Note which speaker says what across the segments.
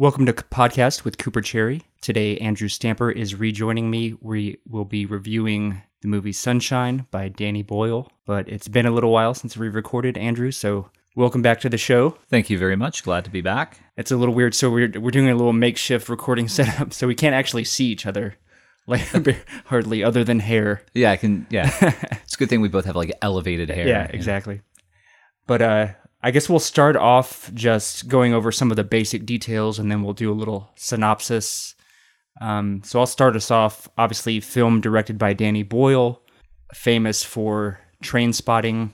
Speaker 1: Welcome to Podcast with Cooper Cherry. Today, Andrew Stamper is rejoining me. We will be reviewing the movie Sunshine by Danny Boyle, but it's been a little while since we recorded, Andrew, so welcome back to the show.
Speaker 2: Thank you very much. Glad to be back.
Speaker 1: It's a little weird, so we're, we're doing a little makeshift recording setup, so we can't actually see each other. Like hardly, other than hair.
Speaker 2: Yeah, I can. Yeah, it's a good thing we both have like elevated hair.
Speaker 1: Yeah, exactly. But uh, I guess we'll start off just going over some of the basic details and then we'll do a little synopsis. Um, so I'll start us off. Obviously, film directed by Danny Boyle, famous for Trainspotting.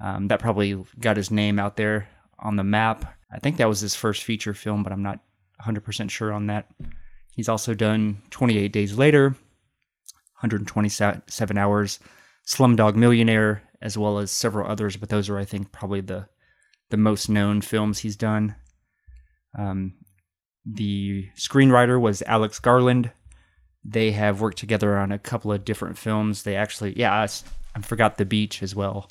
Speaker 1: Um, that probably got his name out there on the map. I think that was his first feature film, but I'm not 100% sure on that. He's also done 28 Days Later, 127 Hours, Slumdog Millionaire, as well as several others, but those are, I think, probably the the most known films he's done. Um, the screenwriter was Alex Garland. They have worked together on a couple of different films. They actually, yeah, I, I forgot The Beach as well.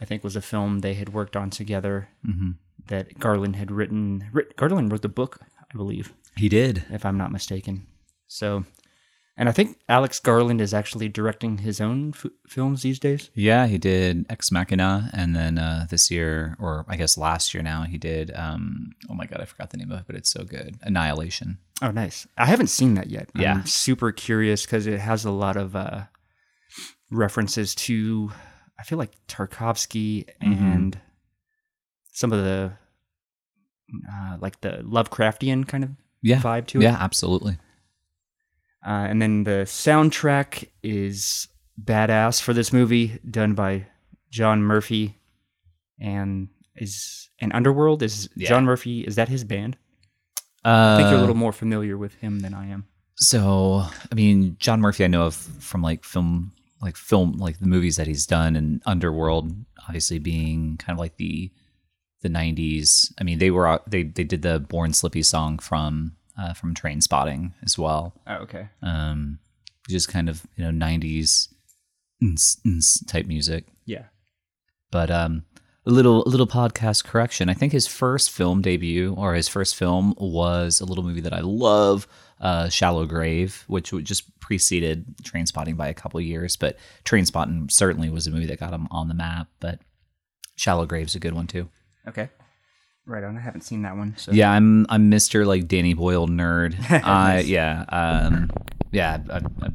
Speaker 1: I think was a film they had worked on together
Speaker 2: mm-hmm.
Speaker 1: that Garland had written. Garland wrote the book, I believe.
Speaker 2: He did,
Speaker 1: if I'm not mistaken. So, and I think Alex Garland is actually directing his own f- films these days.
Speaker 2: Yeah, he did Ex Machina, and then uh, this year, or I guess last year now, he did. Um, oh my god, I forgot the name of it, but it's so good. Annihilation.
Speaker 1: Oh, nice. I haven't seen that yet.
Speaker 2: Yeah,
Speaker 1: I'm super curious because it has a lot of uh, references to. I feel like Tarkovsky
Speaker 2: Mm-hmm.
Speaker 1: and some of the uh, like the Lovecraftian kind of
Speaker 2: Yeah,
Speaker 1: vibe to it.
Speaker 2: yeah, absolutely.
Speaker 1: Uh, and then the soundtrack is badass for this movie, done by John Murphy, and is an Underworld is
Speaker 2: Yeah.
Speaker 1: John Murphy. Is that his band?
Speaker 2: Uh,
Speaker 1: I think you're a little more familiar with him than I am.
Speaker 2: So, I mean, John Murphy, I know of from like film, like film, like the movies that he's done, and Underworld, obviously being kind of like the the '90s. I mean, they were they they did the Born Slippy song from uh, from Trainspotting as well,
Speaker 1: Oh, okay.
Speaker 2: um, just kind of you know '90s ns, ns type music.
Speaker 1: Yeah.
Speaker 2: But um, a little a little podcast correction. I think his first film debut or his first film was a little movie that I love, uh, Shallow Grave, which just preceded Trainspotting by a couple of years. But Trainspotting certainly was a movie that got him on the map. But Shallow Grave's a good one too.
Speaker 1: Okay. Right on. I haven't seen that one. So.
Speaker 2: Yeah, I'm I'm Mr. like Danny Boyle nerd. I yeah um yeah I, I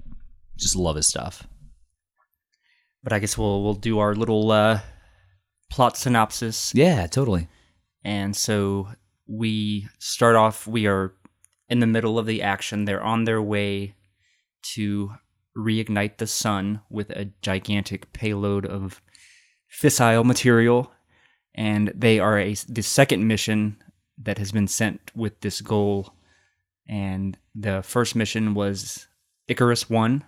Speaker 2: just love his stuff.
Speaker 1: But I guess we'll we'll do our little uh, plot synopsis.
Speaker 2: Yeah, totally.
Speaker 1: And so we start off, we are in the middle of the action. They're on their way to reignite the sun with a gigantic payload of fissile material. And they are a, the second mission that has been sent with this goal. And the first mission was Icarus 1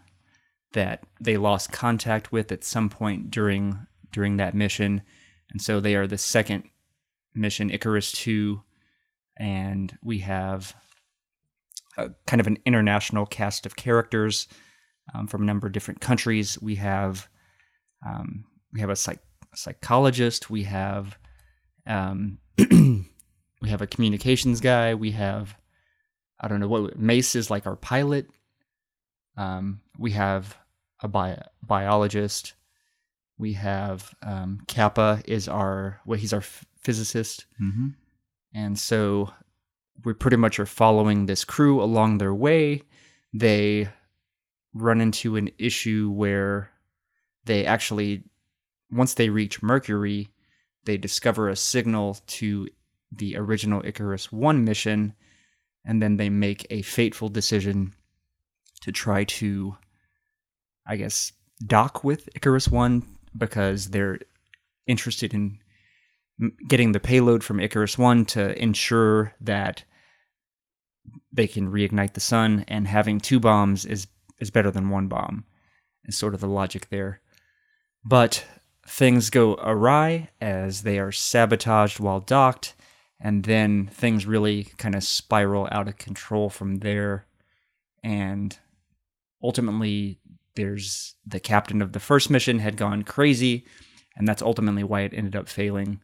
Speaker 1: that they lost contact with at some point during during that mission. And so they are the second mission Icarus 2 and we have a, kind of an international cast of characters um, from a number of different countries. We have um, we have a, psych- a psychologist. We have um, we have a communications guy. We have I don't know what Mace is like our pilot. Um, we have a bi- biologist. We have um, Capa is our well, he's our f- physicist,
Speaker 2: Mm-hmm.
Speaker 1: and so we pretty much are following this crew along their way. They run into an issue where they actually, once they reach Mercury, they discover a signal to the original Icarus 1 mission, and then they make a fateful decision to try to, I guess, dock with Icarus 1 because they're interested in getting the payload from Icarus 1 to ensure that they can reignite the sun and having two bombs is is better than one bomb is sort of the logic there. But things go awry as they are sabotaged while docked and then things really kind of spiral out of control from there. And ultimately there's the captain of the first mission had gone crazy and that's ultimately why it ended up failing.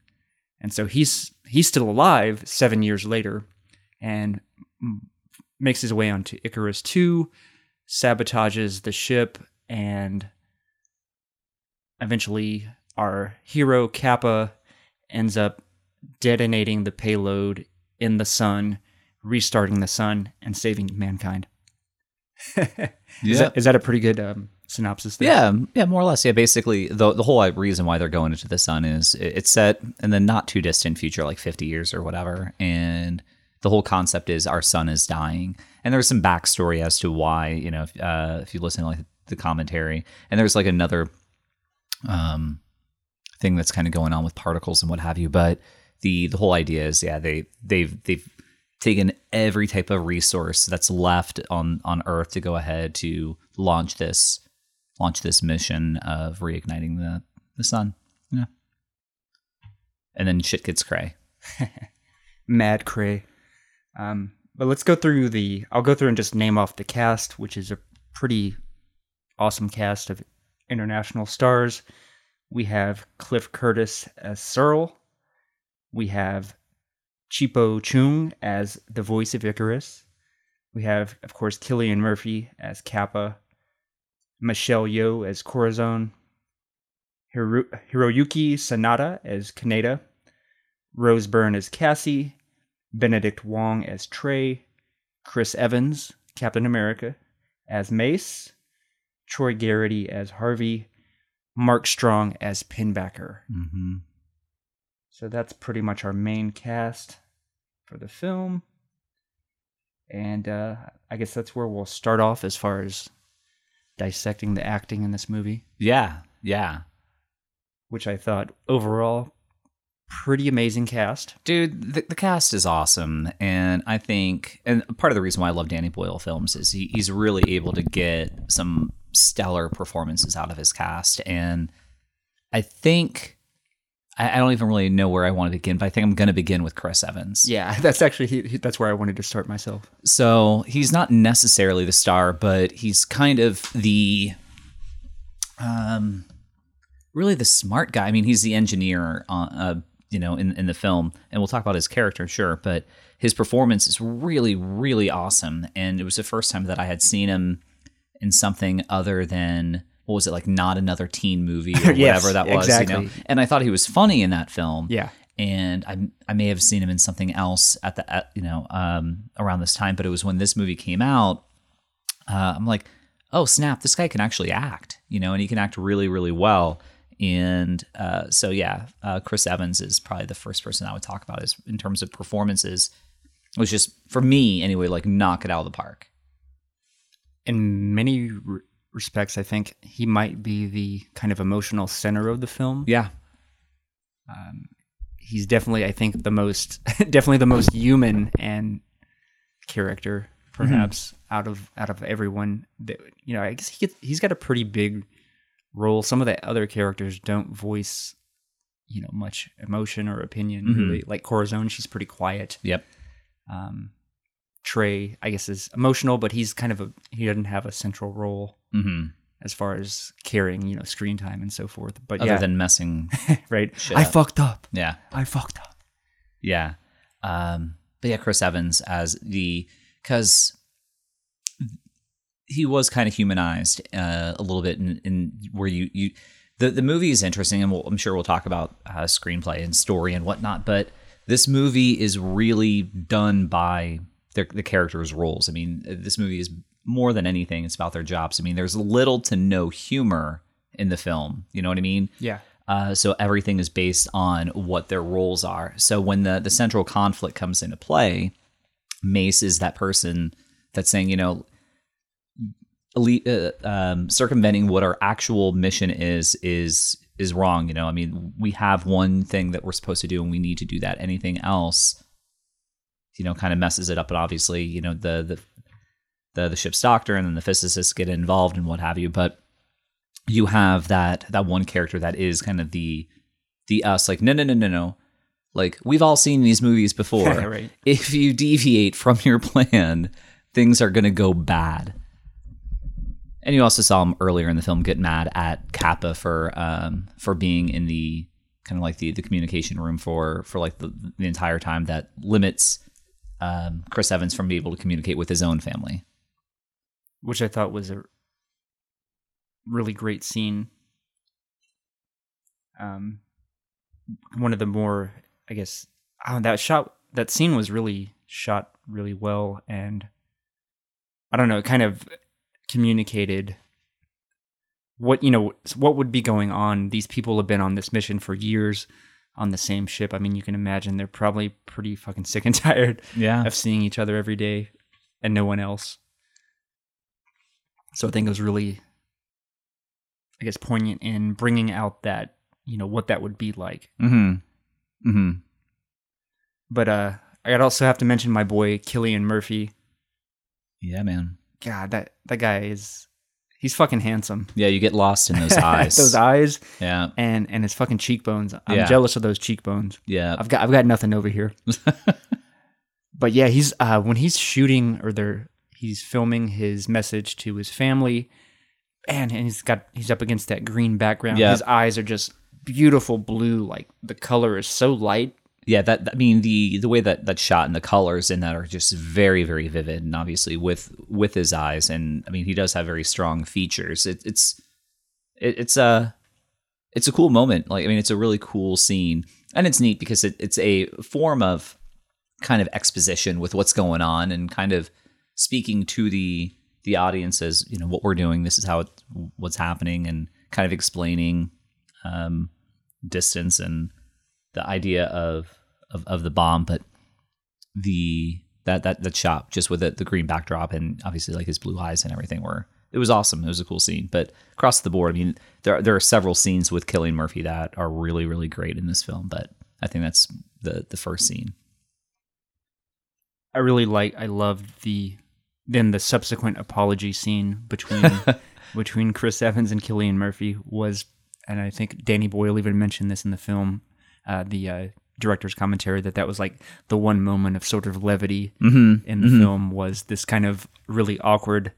Speaker 1: And so he's he's still alive 7 years later and makes his way onto Icarus 2, sabotages the ship, and eventually our hero Capa ends up detonating the payload in the sun, restarting the sun, and saving mankind. is,
Speaker 2: Yeah.
Speaker 1: that, is that a pretty good um, synopsis there?
Speaker 2: Yeah, yeah, more or less. Yeah, basically, the the whole reason why they're going into the sun is it- it's set in the not too distant future, like fifty years or whatever, and the whole concept is our sun is dying, and there's some backstory as to why. You know, if, uh, if you listen to like the commentary, and there's like another um thing that's kind of going on with particles and what have you, but the the whole idea is yeah they they've they've taken every type of resource that's left on on earth to go ahead to launch this launch this mission of reigniting the the sun yeah and then shit gets cray
Speaker 1: Mad Cray. Um, but let's go through the. I'll go through and just name off the cast, which is a pretty awesome cast of international stars. We have Cliff Curtis as Searle. We have Chipo Chung as the voice of Icarus. We have, of course, Cillian Murphy as Capa. Michelle Yeoh as Corazon. Hiro- Hiroyuki Sanada as Kaneda. Rose Byrne as Cassie, Benedict Wong as Trey, Chris Evans, Captain America, as Mace, Troy Garity as Harvey, Mark Strong as Pinbacker.
Speaker 2: mm-hmm.
Speaker 1: So that's pretty much our main cast for the film. And uh, I guess that's where we'll start off as far as dissecting the acting in this movie,
Speaker 2: yeah yeah
Speaker 1: which I thought overall pretty amazing cast.
Speaker 2: dude the, the cast is awesome and i think and part of the reason why i love danny boyle films is he, he's really able to get some stellar performances out of his cast. And i think I, I don't even really know where i want to begin but i think i'm going to begin with chris evans.
Speaker 1: Yeah, that's actually he, he- that's where I wanted to start myself.
Speaker 2: so he's not necessarily the star but he's kind of the um really the smart guy. I mean he's the engineer on uh you know in in the film and we'll talk about his character sure but his performance is really really awesome. And it was the first time that i had seen him in something other than what was it like not another teen movie or
Speaker 1: Yes,
Speaker 2: whatever that was you know
Speaker 1: exactly.
Speaker 2: and i thought he was funny in that film
Speaker 1: Yeah.
Speaker 2: and I I may have seen him in something else at the at, you know um, around this time, but it was when this movie came out. Uh, I'm like, oh snap, this guy can actually act, you know, and he can act really really well. And uh, so yeah, uh, Chris Evans is probably the first person I would talk about is in terms of performances. It was just for me anyway, like knock it out of the park.
Speaker 1: In many r- respects, I think he might be the kind of emotional center of the film.
Speaker 2: Yeah, um,
Speaker 1: He's definitely, I think, the most definitely the most human and character, mm-hmm. perhaps out of out of everyone. That you know, I guess he gets, he's got a pretty big role. Some of the other characters don't voice, you know, much emotion or opinion. Mm-hmm. Really, like Corazon, she's pretty quiet.
Speaker 2: yep,
Speaker 1: um, Trey, I guess, is emotional, but he's kind of a he doesn't have a central role
Speaker 2: hmm
Speaker 1: as far as carrying you know screen time and so forth. But
Speaker 2: other
Speaker 1: yeah,
Speaker 2: than messing,
Speaker 1: right, I
Speaker 2: up.
Speaker 1: fucked up.
Speaker 2: yeah.
Speaker 1: I fucked up.
Speaker 2: Yeah. Um, but yeah, Chris Evans as the because he was kind of humanized uh, a little bit in, in where you you the the movie is interesting, and we'll, I'm sure we'll talk about uh, screenplay and story and whatnot. But this movie is really done by their, the characters' roles. I mean, this movie is more than anything; it's about their jobs. I mean, there's little to no humor in the film. You know what I mean?
Speaker 1: Yeah,
Speaker 2: Uh, so everything is based on what their roles are. So when the the central conflict comes into play, Mace is that person that's saying, you know, elite, uh, um, circumventing what our actual mission is is is wrong. You know, I mean, we have one thing that we're supposed to do, and we need to do that. Anything else, you know, kind of messes it up. And obviously, you know, the the the, the ship's doctor and then the physicists get involved and what have you. But you have that that one character that is kind of the the us like no no no no no like we've all seen these movies before
Speaker 1: Right.
Speaker 2: if you deviate from your plan things are going to go bad and you also saw him earlier in the film get mad at capa for um for being in the kind of like the the communication room for for like the, the entire time that limits um, Chris Evans from being able to communicate with his own family.
Speaker 1: which I thought was a really great scene. Um, one of the more, I guess, oh, that shot, that scene was really shot really well, and I don't know, it kind of communicated what you know what would be going on. These people have been on this mission for years on the same ship. I mean, you can imagine they're probably pretty fucking sick and tired
Speaker 2: Yeah.
Speaker 1: of seeing each other every day and no one else. So I think it was really, I guess, poignant in bringing out that you know what that would be like.
Speaker 2: Mm-hmm. Mm-hmm.
Speaker 1: But uh, I'd also have to mention my boy Cillian Murphy.
Speaker 2: Yeah, man.
Speaker 1: God, that that guy is he's fucking handsome.
Speaker 2: Yeah, you get lost in those eyes.
Speaker 1: those eyes
Speaker 2: Yeah.
Speaker 1: and and his fucking cheekbones. I'm
Speaker 2: Yeah.
Speaker 1: jealous of those cheekbones.
Speaker 2: Yeah.
Speaker 1: I've got I've got nothing over here. but yeah, he's uh when he's shooting or they're he's filming his message to his family, and and he's got he's up against that green background.
Speaker 2: Yeah.
Speaker 1: His eyes are just beautiful blue. Like the color is so light.
Speaker 2: Yeah that i mean the the way that that's shot and the colors in that are just very very vivid and obviously with with his eyes. And i mean he does have very strong features. It, it's it, it's a it's a cool moment. Like i mean it's a really cool scene. And it's neat because it, it's a form of kind of exposition with what's going on and kind of speaking to the the audience as you know what we're doing this is how it, what's happening and kind of explaining um distance and the idea of of, of the bomb, but the that that that shot just with the, the green backdrop and obviously like his blue eyes and everything were it was awesome. It was a cool scene. But across the board, I mean, there there are several scenes with Cillian Murphy that are really really great in this film. But I think that's the the first scene.
Speaker 1: I really like. I loved the then the subsequent apology scene between between Chris Evans and Cillian Murphy was, and I think Danny Boyle even mentioned this in the film, uh, the uh, director's commentary that that was like the one moment of sort of levity
Speaker 2: Mm-hmm.
Speaker 1: in the film was this kind of really awkward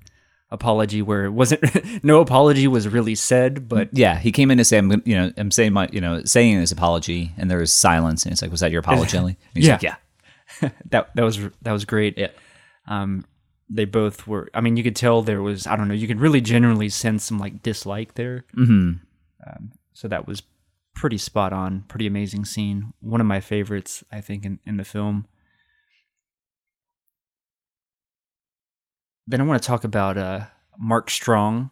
Speaker 1: apology where it wasn't no apology was really said, but
Speaker 2: Yeah, he came in to say, "I'm, you know, I'm saying my, you know, saying his apology," and there was silence, and it's like, "Was that your apology?" And he's
Speaker 1: Yeah.
Speaker 2: like, "Yeah,
Speaker 1: that that was that was great.
Speaker 2: Yeah.
Speaker 1: Um, they both were. I mean, you could tell there was. I don't know. You could really generally sense some like dislike there.
Speaker 2: mm-hmm.
Speaker 1: Um, so that was pretty spot on. Pretty amazing scene. One of my favorites, I think, in in the film. Then I want to talk about uh, Mark Strong,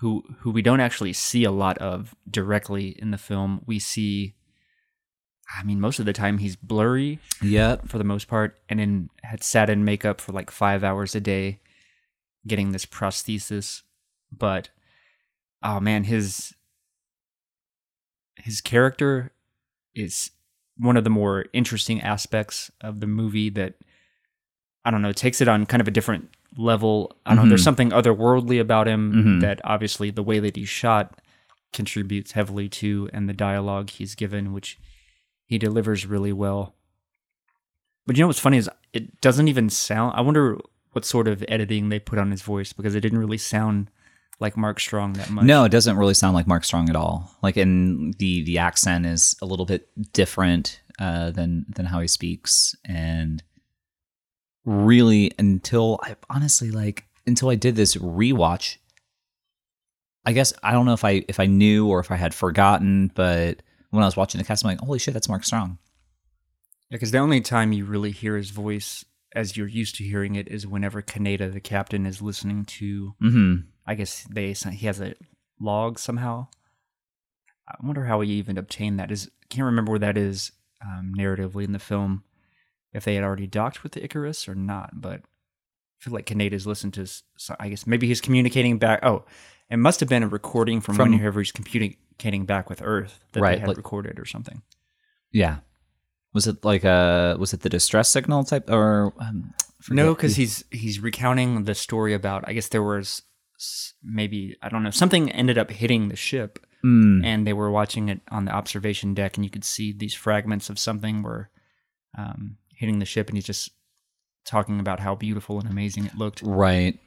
Speaker 1: who who we don't actually see a lot of directly in the film. We see. I mean, most of the time he's blurry
Speaker 2: yeah,
Speaker 1: for the most part, and then had sat in makeup for like five hours a day, getting this prosthesis. But oh man, his his character is one of the more interesting aspects of the movie that I don't know takes it on kind of a different level. I don't know. There's
Speaker 2: Mhm.
Speaker 1: something otherworldly about him
Speaker 2: Mhm.
Speaker 1: that obviously the way that he's shot contributes heavily to, and the dialogue he's given, which he delivers really well. But you know what's funny is it doesn't even sound. I wonder what sort of editing they put on his voice because it didn't really sound like Mark Strong that much.
Speaker 2: No, it doesn't really sound like Mark Strong at all. Like, in the the accent is a little bit different uh, than than how he speaks, and really until I honestly like until I did this rewatch. I guess I don't know if I if I knew or if I had forgotten, but when I was watching the cast, I'm like, holy shit, that's Mark Strong.
Speaker 1: Yeah, because the only time you really hear his voice as you're used to hearing it is whenever Kaneda, the captain, is listening to.
Speaker 2: Mm-hmm.
Speaker 1: I guess they he has a log somehow. I wonder how he even obtained that. Is can't remember where that is um, narratively in the film. If they had already docked with the Icarus or not, but I feel like Kaneda's listened to. I guess maybe he's communicating back. Oh, it must have been a recording from,
Speaker 2: From-
Speaker 1: whenever he's communicating back with Earth that
Speaker 2: Right,
Speaker 1: they had
Speaker 2: like-
Speaker 1: recorded or something.
Speaker 2: Yeah. Was it like a was it the distress signal type or um,
Speaker 1: No, because he's he's recounting the story about. I guess there was maybe I don't know something ended up hitting the ship,
Speaker 2: Mm.
Speaker 1: and they were watching it on the observation deck, and you could see these fragments of something were um, hitting the ship, and he's just talking about how beautiful and amazing it looked.
Speaker 2: right.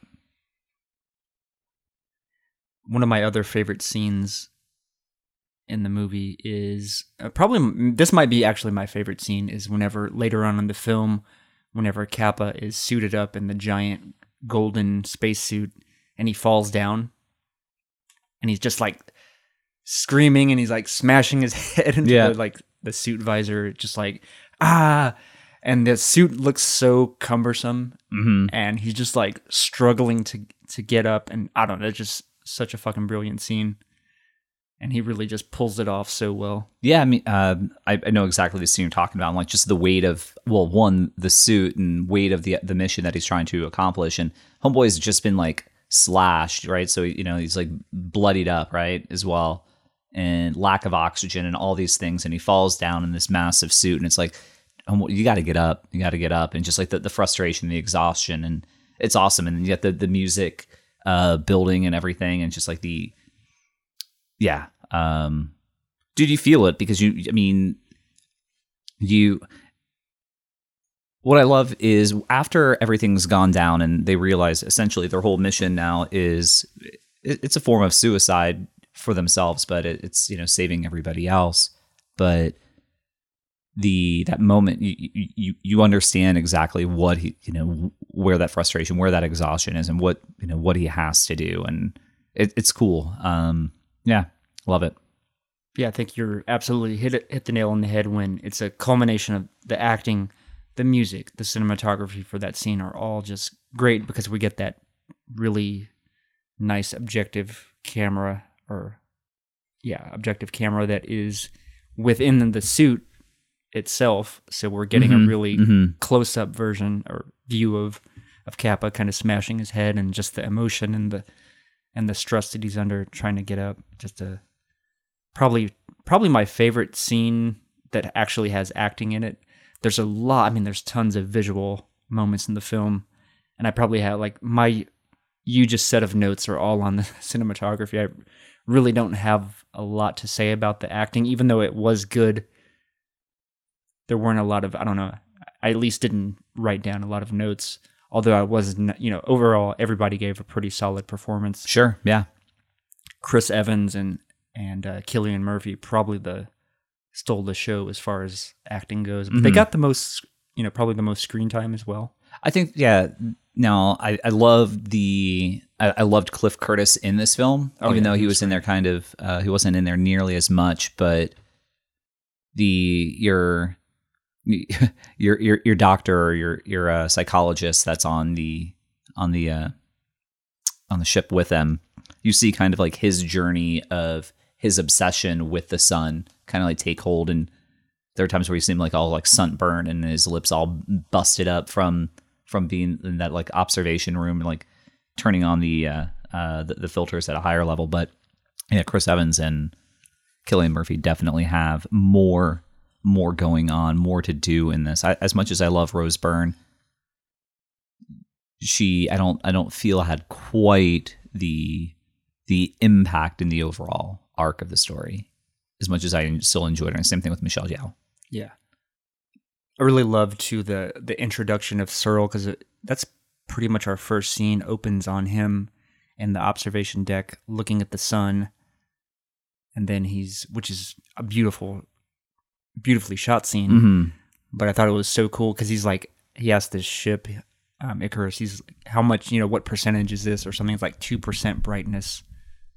Speaker 1: One of my other favorite scenes in the movie is uh, probably this might be actually my favorite scene is whenever later on in the film whenever Capa is suited up in the giant golden spacesuit and he falls down and he's just like screaming and he's like smashing his head into
Speaker 2: Yeah.
Speaker 1: the, like the suit visor, just like ah. And the suit looks so cumbersome,
Speaker 2: hmm
Speaker 1: and he's just like struggling to to get up. And I don't know, it's just such a fucking brilliant scene. And he really just pulls it off so well.
Speaker 2: Yeah, I mean, uh, I, I know exactly the scene you're talking about. I'm Like just the weight of well, one the suit and weight of the the mission that he's trying to accomplish, and Homeboy's just been like slashed, right? So you know he's like bloodied up, right, as well, and lack of oxygen and all these things, and he falls down in this massive suit, and it's like, you got to get up, you got to get up, and just like the, the frustration, the exhaustion, and it's awesome, and get the the music uh, building and everything, and just like the yeah. Um, dude, you feel it because you, I mean, you, what I love is after everything's gone down and they realize essentially their whole mission now is it's a form of suicide for themselves, but it's, you know, saving everybody else. But the, that moment you, you, you understand exactly what he, you know, where that frustration, where that exhaustion is and what, you know, what he has to do. And it, it's cool. Um, yeah, love it.
Speaker 1: Yeah, I think you're absolutely hit it, hit the nail on the head when it's a culmination of the acting, the music, the cinematography for that scene are all just great because we get that really nice objective camera or yeah, objective camera that is within the suit itself. So we're getting
Speaker 2: Mhm,
Speaker 1: a really
Speaker 2: mhm.
Speaker 1: close up version or view of of Capa kind of smashing his head and just the emotion and the and the stress that he's under trying to get up. Just a probably probably my favorite scene that actually has acting in it. There's a lot. I mean, there's tons of visual moments in the film, and I probably have like my huge set of notes are all on the cinematography. I really don't have a lot to say about the acting, even though it was good. There weren't a lot of I don't know. I at least didn't write down a lot of notes. Although I was, n- you know, overall everybody gave a pretty solid performance.
Speaker 2: Sure. Yeah.
Speaker 1: Chris Evans and and uh, Cillian Murphy probably the stole the show as far as acting goes. But they got the most, you know, probably the most screen time as well.
Speaker 2: I think, yeah. No, I, I love the, I, I loved Cliff Curtis in this film,
Speaker 1: Oh,
Speaker 2: even
Speaker 1: yeah,
Speaker 2: though
Speaker 1: he was
Speaker 2: in there kind of, uh, he wasn't in there nearly as much, but the, your, your, your, your doctor or your, your uh, psychologist that's on the, on the, uh, on the ship with them, you see kind of like his journey of his obsession with the sun kind of like take hold and there are times where you see him like all like sunburned and his lips all busted up from from being in that like observation room and like turning on the uh, uh the, the filters at a higher level. But yeah, Chris Evans and Cillian Murphy definitely have more more going on, more to do in this. I, as much as I love Rose Byrne, she I don't I don't feel had quite the the impact in the overall arc of the story as much as I still enjoyed her. Same thing with Michelle Yeoh.
Speaker 1: Yeah, I really love too the the introduction of Searle because that's pretty much our first scene opens on him in the observation deck looking at the sun, and then he's which is a beautiful, beautifully shot scene.
Speaker 2: Mm-hmm.
Speaker 1: but I thought it was so cool because he's like he asked this ship, um, Icarus, he's like, how much you know what percentage is this or something it's like two percent brightness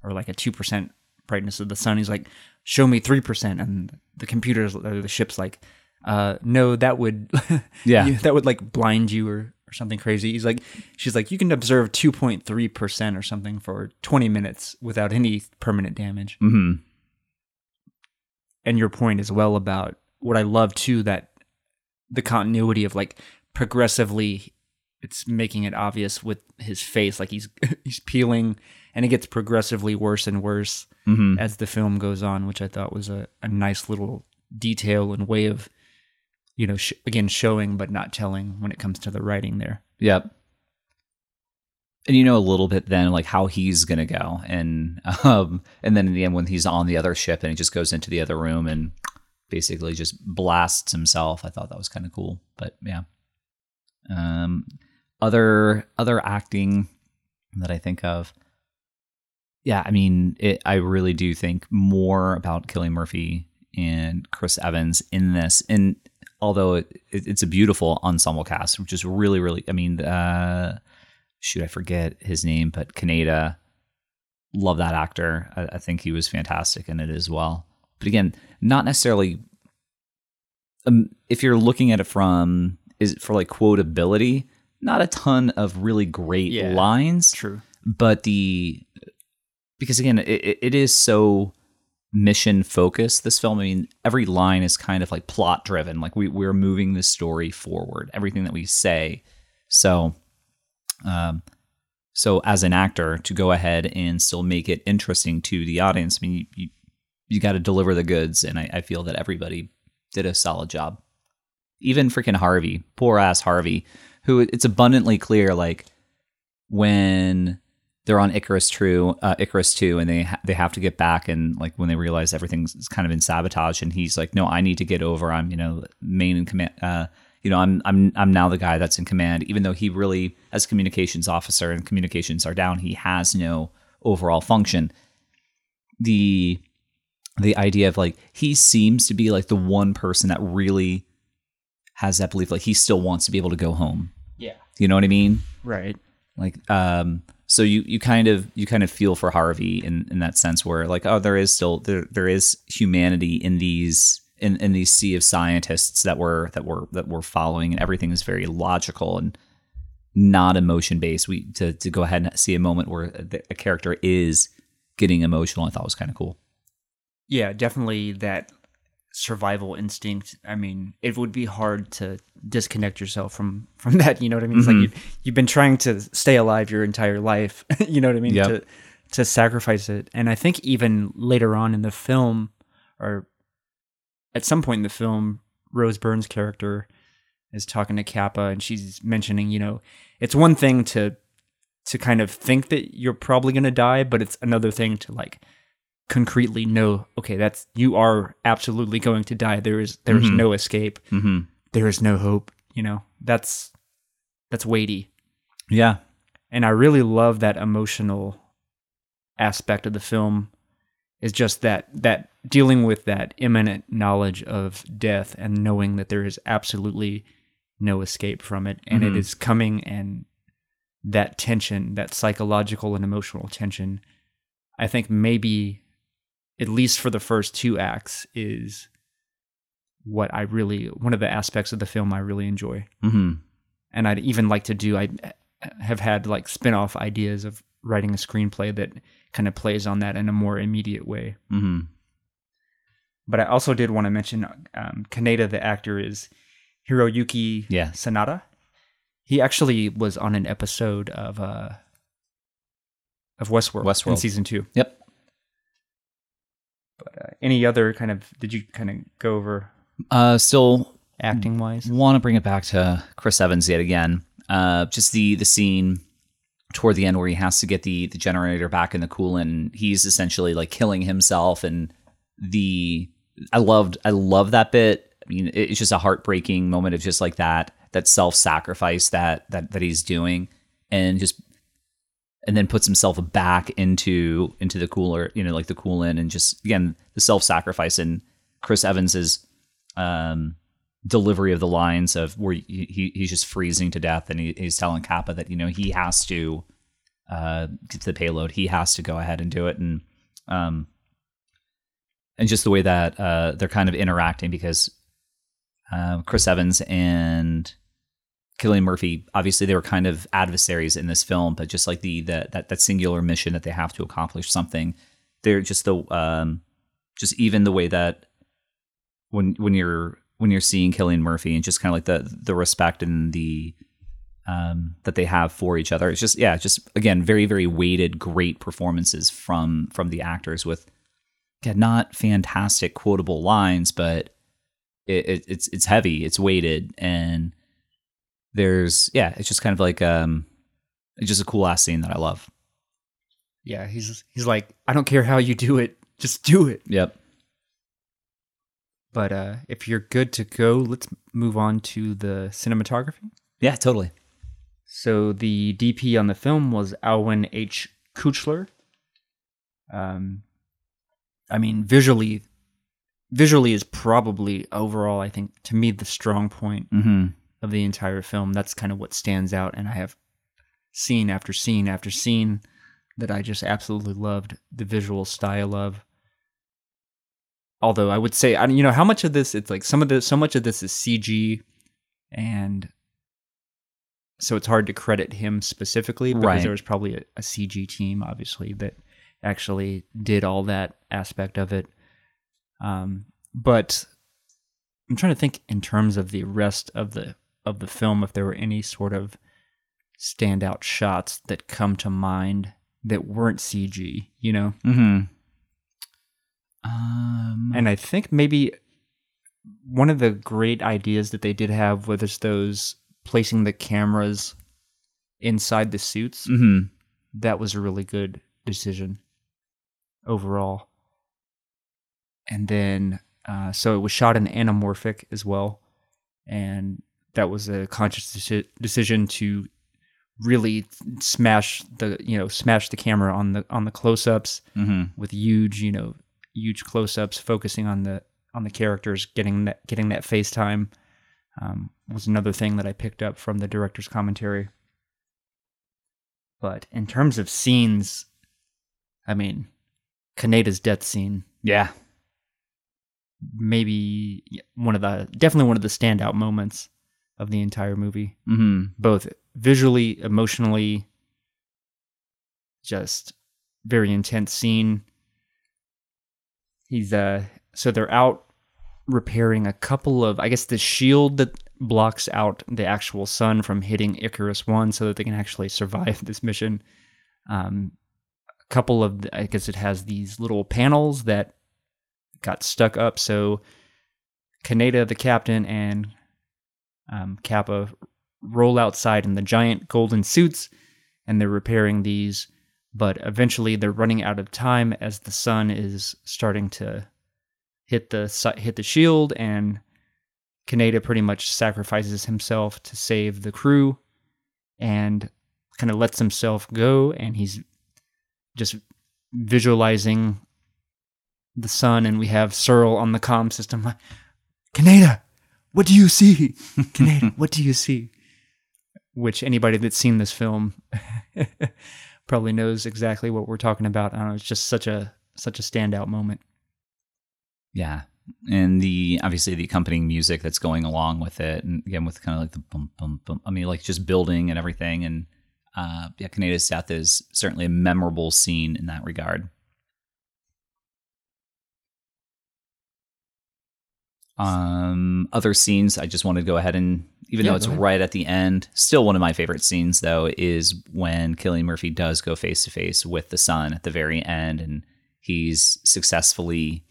Speaker 1: or like a two percent brightness of the sun. He's like, show me three percent, and the computers or the ship's like, uh, no, that would
Speaker 2: Yeah.
Speaker 1: you- that would like blind you or or something crazy. He's like, she's like, you can observe two point three percent or something for twenty minutes without any permanent damage
Speaker 2: Mm-hmm.
Speaker 1: and your point as well about what I love too that the continuity of like progressively it's making it obvious with his face like he's he's peeling and it gets progressively worse and worse
Speaker 2: Mm-hmm.
Speaker 1: as the film goes on which I thought was a, a nice little detail and way of you know sh- again showing but not telling when it comes to the writing there
Speaker 2: Yep. And you know a little bit then like how he's gonna go, and um, and then in the end when he's on the other ship and he just goes into the other room and basically just blasts himself. I thought that was kind of cool, but yeah. Um, other other acting that I think of. Yeah, I mean, it, I really do think more about Cillian Murphy and Chris Evans in this, and although it, it, it's a beautiful ensemble cast, which is really, really. I mean, uh, shoot, I forget his name, but Kaneda, love that actor. I, I think he was fantastic in it as well. But again, not necessarily. Um, if you're looking at it from is it for like quotability, not a ton of really great
Speaker 1: Yeah.
Speaker 2: lines
Speaker 1: True.
Speaker 2: but the because again it, it- is so mission focused this film. I mean every line is kind of like plot driven. Like we, we're moving the story forward everything that we say. So um so as an actor to go ahead and still make it interesting to the audience i mean you, you, you got to deliver the goods and I, I feel that everybody did a solid job. Even freaking harvey poor ass harvey who it's abundantly clear like when they're on Icarus True, uh, Icarus Two, and they ha- they have to get back, and like when they realize everything's kind of in sabotage, and he's like, "No, I need to get over. I'm you know main in command. Uh, you know, I'm I'm I'm now the guy that's in command. Even though he really, as communications officer, and communications are down, he has no overall function. The the idea of like he seems to be like the one person that really has that belief, like he still wants to be able to go home.
Speaker 1: Yeah.
Speaker 2: You know what I mean?
Speaker 1: Right.
Speaker 2: like um so you you kind of you kind of feel for harvey in in that sense where like oh there is still there there is humanity in these in in these sea of scientists that we're that we're that we're following and everything is very logical and not emotion based we to to go ahead and see a moment where a, character is getting emotional i thought was kind of cool.
Speaker 1: Yeah, definitely that survival instinct. I mean, it would be hard to disconnect yourself from from that. You know what I mean? It's like mm-hmm. you, you've been trying to stay alive your entire life. you know what I mean?
Speaker 2: Yep.
Speaker 1: To to sacrifice it, and I think even later on in the film, or at some point in the film, Rose Byrne's character is talking to Capa, and she's mentioning, you know, it's one thing to to kind of think that you're probably going to die, but it's another thing to like concretely know, okay, that's you are absolutely going to die. There is there is
Speaker 2: Mhm.
Speaker 1: no escape.
Speaker 2: mm-hmm.
Speaker 1: There is no hope. You know, that's that's weighty,
Speaker 2: yeah
Speaker 1: and I really love that emotional aspect of the film. Is just that that dealing with that imminent knowledge of death and knowing that there is absolutely no escape from it, and it
Speaker 2: Mhm.
Speaker 1: is coming and that tension, that psychological and emotional tension, I think maybe at least for the first two acts is what I really one of the aspects of the film I really enjoy.
Speaker 2: mm-hmm.
Speaker 1: And I'd even like to do I have had like spin-off ideas of writing a screenplay that kind of plays on that in a more immediate way.
Speaker 2: Mm-hmm.
Speaker 1: But I also did want to mention um, Kaneda, the actor, is Hiroyuki
Speaker 2: Yeah.
Speaker 1: Sanada. He actually was on an episode of uh, of Westworld, in season two.
Speaker 2: yep
Speaker 1: But uh, any other kind of did you kind of go over
Speaker 2: uh still
Speaker 1: acting wise?
Speaker 2: want to bring it back to Chris Evans yet again. Uh, just the the scene toward the end where he has to get the the generator back in the coolant. And he's essentially like killing himself, and the I loved I love that bit. I mean, it's just a heartbreaking moment of just like that that self sacrifice that that that he's doing, and just and then puts himself back into into the cooler, you know, like the coolant, and just again the self sacrifice and Chris Evans's um delivery of the lines of where he, he he's just freezing to death and he, he's telling Capa that you know he has to uh get to the payload. He has to go ahead and do it. And um and just the way that uh they're kind of interacting because uh, Chris Evans and Cillian Murphy obviously they were kind of adversaries in this film but just like the, the that that singular mission that they have to accomplish something they're just the um just even the way that when when you're when you're seeing Killian Murphy and just kind of like the the respect and the um, that they have for each other. It's just yeah, just again very very weighted, great performances from from the actors with yeah, not fantastic quotable lines, but it, it, it's it's heavy, it's weighted, and there's yeah, it's just kind of like um, it's just a cool ass scene that I love.
Speaker 1: Yeah, he's he's like, I don't care how you do it, just do it.
Speaker 2: Yep.
Speaker 1: But uh, if you're good to go, let's move on to the cinematography.
Speaker 2: Yeah, totally.
Speaker 1: So the DP on the film was Alwyn H. Kuchler. Um, I mean, visually, visually is probably overall, I think, to me, the strong point
Speaker 2: Mm-hmm.
Speaker 1: Of the entire film. That's kind of what stands out, and I have scene after scene after scene that I just absolutely loved the visual style of. Although I would say, I you know, how much of this it's like some of the so much of this is CG, and so it's hard to credit him specifically because
Speaker 2: Right.
Speaker 1: there was probably a, a CG team, obviously, that actually did all that aspect of it. Um, but I'm trying to think in terms of the rest of the of the film if there were any sort of standout shots that come to mind that weren't CG, you know.
Speaker 2: Mm-hmm. Um,
Speaker 1: And I think maybe one of the great ideas that they did have was those placing the cameras inside the suits.
Speaker 2: mm-hmm.
Speaker 1: That was a really good decision overall. And then, uh, so it was shot in anamorphic as well, and that was a conscious deci- decision to really smash the you know smash the camera on the on the close-ups
Speaker 2: Mm-hmm.
Speaker 1: with huge, you know, huge close-ups focusing on the on the characters, getting that getting that face time um, was another thing that I picked up from the director's commentary. But in terms of scenes, I mean, Kaneda's death scene,
Speaker 2: Yeah.
Speaker 1: maybe one of the definitely one of the standout moments of the entire movie,
Speaker 2: Mm-hmm.
Speaker 1: both visually, emotionally, just very intense scene. He's uh so they're out repairing a couple of I guess the shield that blocks out the actual sun from hitting Icarus 1 so that they can actually survive this mission. Um a couple of I guess it has these little panels that got stuck up so Kaneda the captain and um, Capa roll outside in the giant golden suits and they're repairing these but eventually they're running out of time as the sun is starting to hit the hit the shield and Kaneda pretty much sacrifices himself to save the crew and kind of lets himself go and he's just visualizing the sun and we have Searle on the comm system. Like, Kaneda what do you see Kaneda what do you see which anybody that's seen this film probably knows exactly what we're talking about. I don't know, it's just such a such a standout moment.
Speaker 2: Yeah. And the obviously the accompanying music that's going along with it, and again with kind of like the bum bum bum. I mean, like just building and everything. And uh, yeah, Kaneda's death is certainly a memorable scene in that regard. Um, other scenes, I just wanted to go ahead and, even
Speaker 1: Yeah,
Speaker 2: though it's right at the end, still one of my favorite scenes though is when Cillian Murphy does go face to face with the sun at the very end, and he's successfully,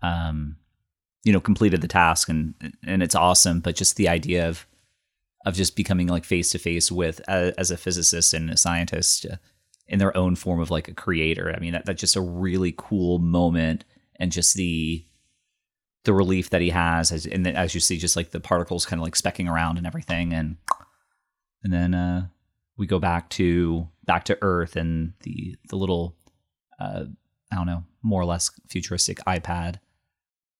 Speaker 2: um, you know, completed the task, and and it's awesome. But just the idea of of just becoming like face to face with uh, as a physicist and a scientist uh, in their own form of like a creator. I mean, that, that's just a really cool moment, and just the the relief that he has as and as you see just like the particles kind of like specking around and everything and and then uh we go back to back to earth and the the little uh i don't know more or less futuristic ipad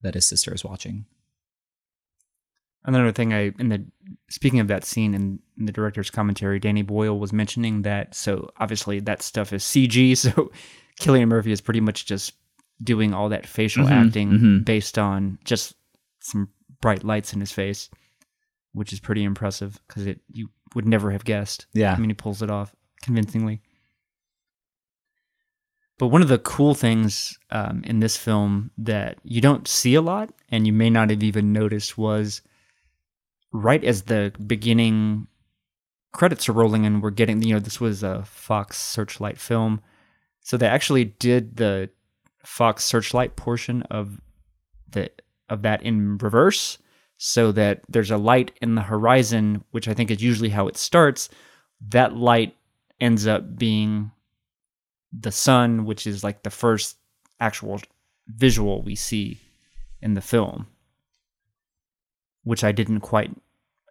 Speaker 2: that his sister is watching.
Speaker 1: Another thing I in the speaking of that scene in, in the director's commentary, Danny Boyle was mentioning that so obviously that stuff is CG, so Cillian Murphy is pretty much just doing all that facial
Speaker 2: Mhm,
Speaker 1: acting
Speaker 2: mhm.
Speaker 1: based on just some bright lights in his face, which is pretty impressive because it you would never have guessed.
Speaker 2: yeah
Speaker 1: I mean, he pulls it off convincingly. But one of the cool things um, in this film that you don't see a lot, and you may not have even noticed, was right as the beginning credits are rolling and we're getting, you know, this was a Fox Searchlight film. So they actually did the Fox Searchlight portion of the of that in reverse so that there's a light in the horizon, which I think is usually how it starts. That light ends up being the sun, which is like the first actual visual we see in the film, which I didn't quite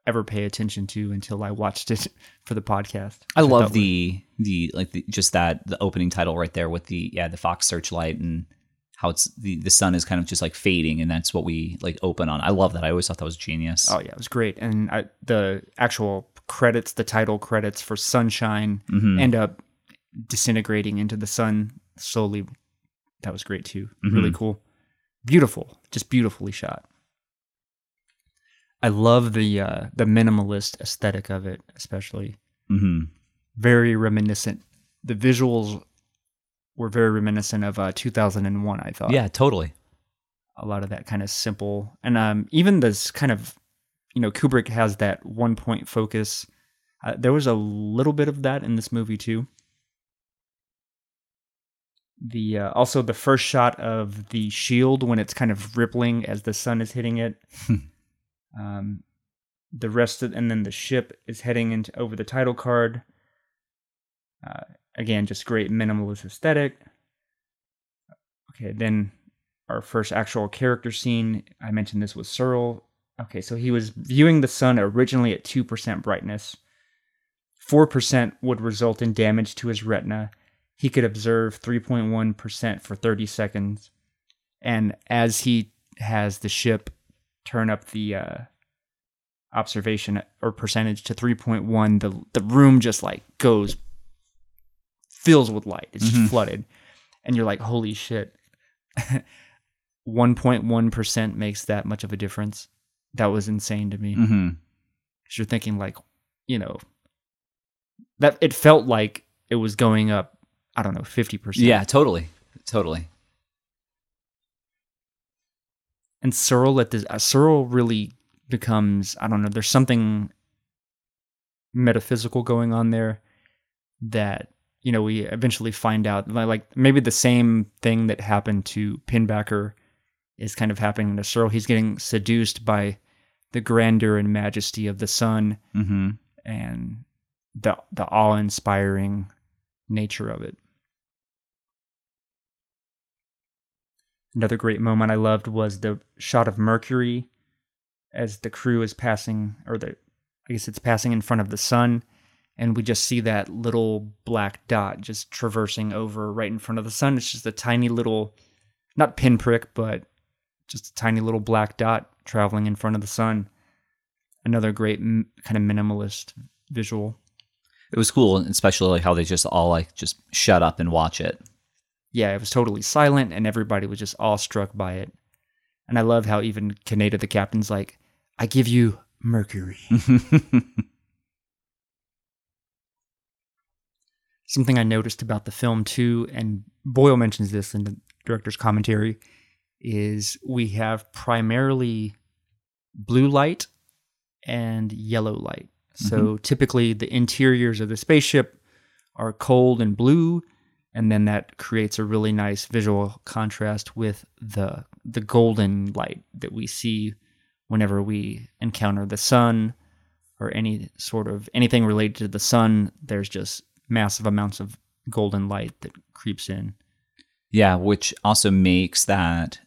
Speaker 1: ever pay attention to until I watched it for the podcast.
Speaker 2: i love
Speaker 1: was-
Speaker 2: the the like the, just that the opening title right there with the yeah the fox searchlight and how it's the the sun is kind of just like fading, and that's what we like open on. I love that. I always thought that was genius.
Speaker 1: Oh yeah, it was great. And I, the actual credits, the title credits for Sunshine,
Speaker 2: Mhm.
Speaker 1: end up disintegrating into the sun slowly. That was great too. Really cool, beautiful, just beautifully shot. I love the uh, the minimalist aesthetic of it, especially
Speaker 2: hmm
Speaker 1: very reminiscent. The visuals were very reminiscent of uh, 2001. I thought,
Speaker 2: Yeah, totally.
Speaker 1: a lot of that kind of simple and um, even this kind of you know kubrick has that one point focus uh, there was a little bit of that in this movie too the uh, also the first shot of the shield when it's kind of rippling as the sun is hitting it um, the rest of and then the ship is heading into over the title card uh, again just great minimalist aesthetic okay then our first actual character scene. I mentioned this with Searle. Okay, so he was viewing the sun originally at 2% brightness. 4% would result in damage to his retina. He could observe 3.1% for 30 seconds. And as he has the ship turn up the uh, observation or percentage to 3.1, the, the room just like goes, fills with light. It's just flooded. And you're like, holy shit. 1.1% makes that much of a difference. That was insane to me.
Speaker 2: hmm
Speaker 1: Because you're thinking, like, you know, that it felt like it was going up, I don't know, 50%.
Speaker 2: Yeah, totally, totally.
Speaker 1: And Searle at this, uh, Searle really becomes, I don't know, there's something metaphysical going on there that, you know, we eventually find out. Like, maybe the same thing that happened to Pinbacker is kind of happening to Searle. He's getting seduced by the grandeur and majesty of the sun
Speaker 2: hmm
Speaker 1: and the the awe-inspiring nature of it. Another great moment I loved was the shot of Mercury as the crew is passing, or the I guess it's passing in front of the sun, and we just see that little black dot just traversing over right in front of the sun. It's just a tiny little, not pinprick, but just a tiny little black dot traveling in front of the sun. Another great m- kind of minimalist visual.
Speaker 2: It was cool, especially how they just all like just shut up and watch it.
Speaker 1: Yeah, it was totally silent and everybody was just awestruck by it. And I love how even Kaneda, the captain's like, I give you Mercury. Something I noticed about the film too, and Boyle mentions this in the director's commentary, is we have primarily blue light and yellow light. So mm-hmm. typically the interiors of the spaceship are cold and blue, and then that creates a really nice visual contrast with the the golden light that we see whenever we encounter the sun or any sort of anything related to the sun there's just massive amounts of golden light that creeps in
Speaker 2: Yeah, which also makes that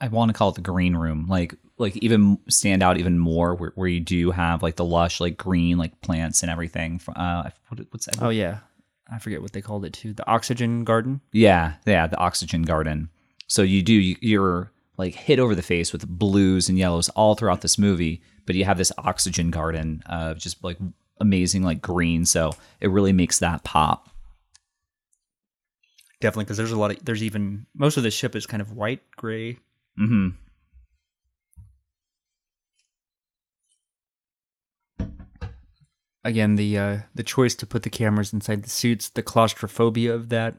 Speaker 2: I- want to call it the green room, like like even stand out even more where, where you do have like the lush like green like plants and everything. Uh, what's that?
Speaker 1: oh yeah i forget what they called it too the oxygen garden
Speaker 2: Yeah, yeah, the oxygen garden. So you do you- you're like hit over the face with blues and yellows all throughout this movie, but you have this oxygen garden of just like amazing like green. So it really makes that pop.
Speaker 1: definitely because there's a lot of there's even most of the ship is kind of white gray
Speaker 2: hmm
Speaker 1: again the uh the choice to put the cameras inside the suits the claustrophobia of that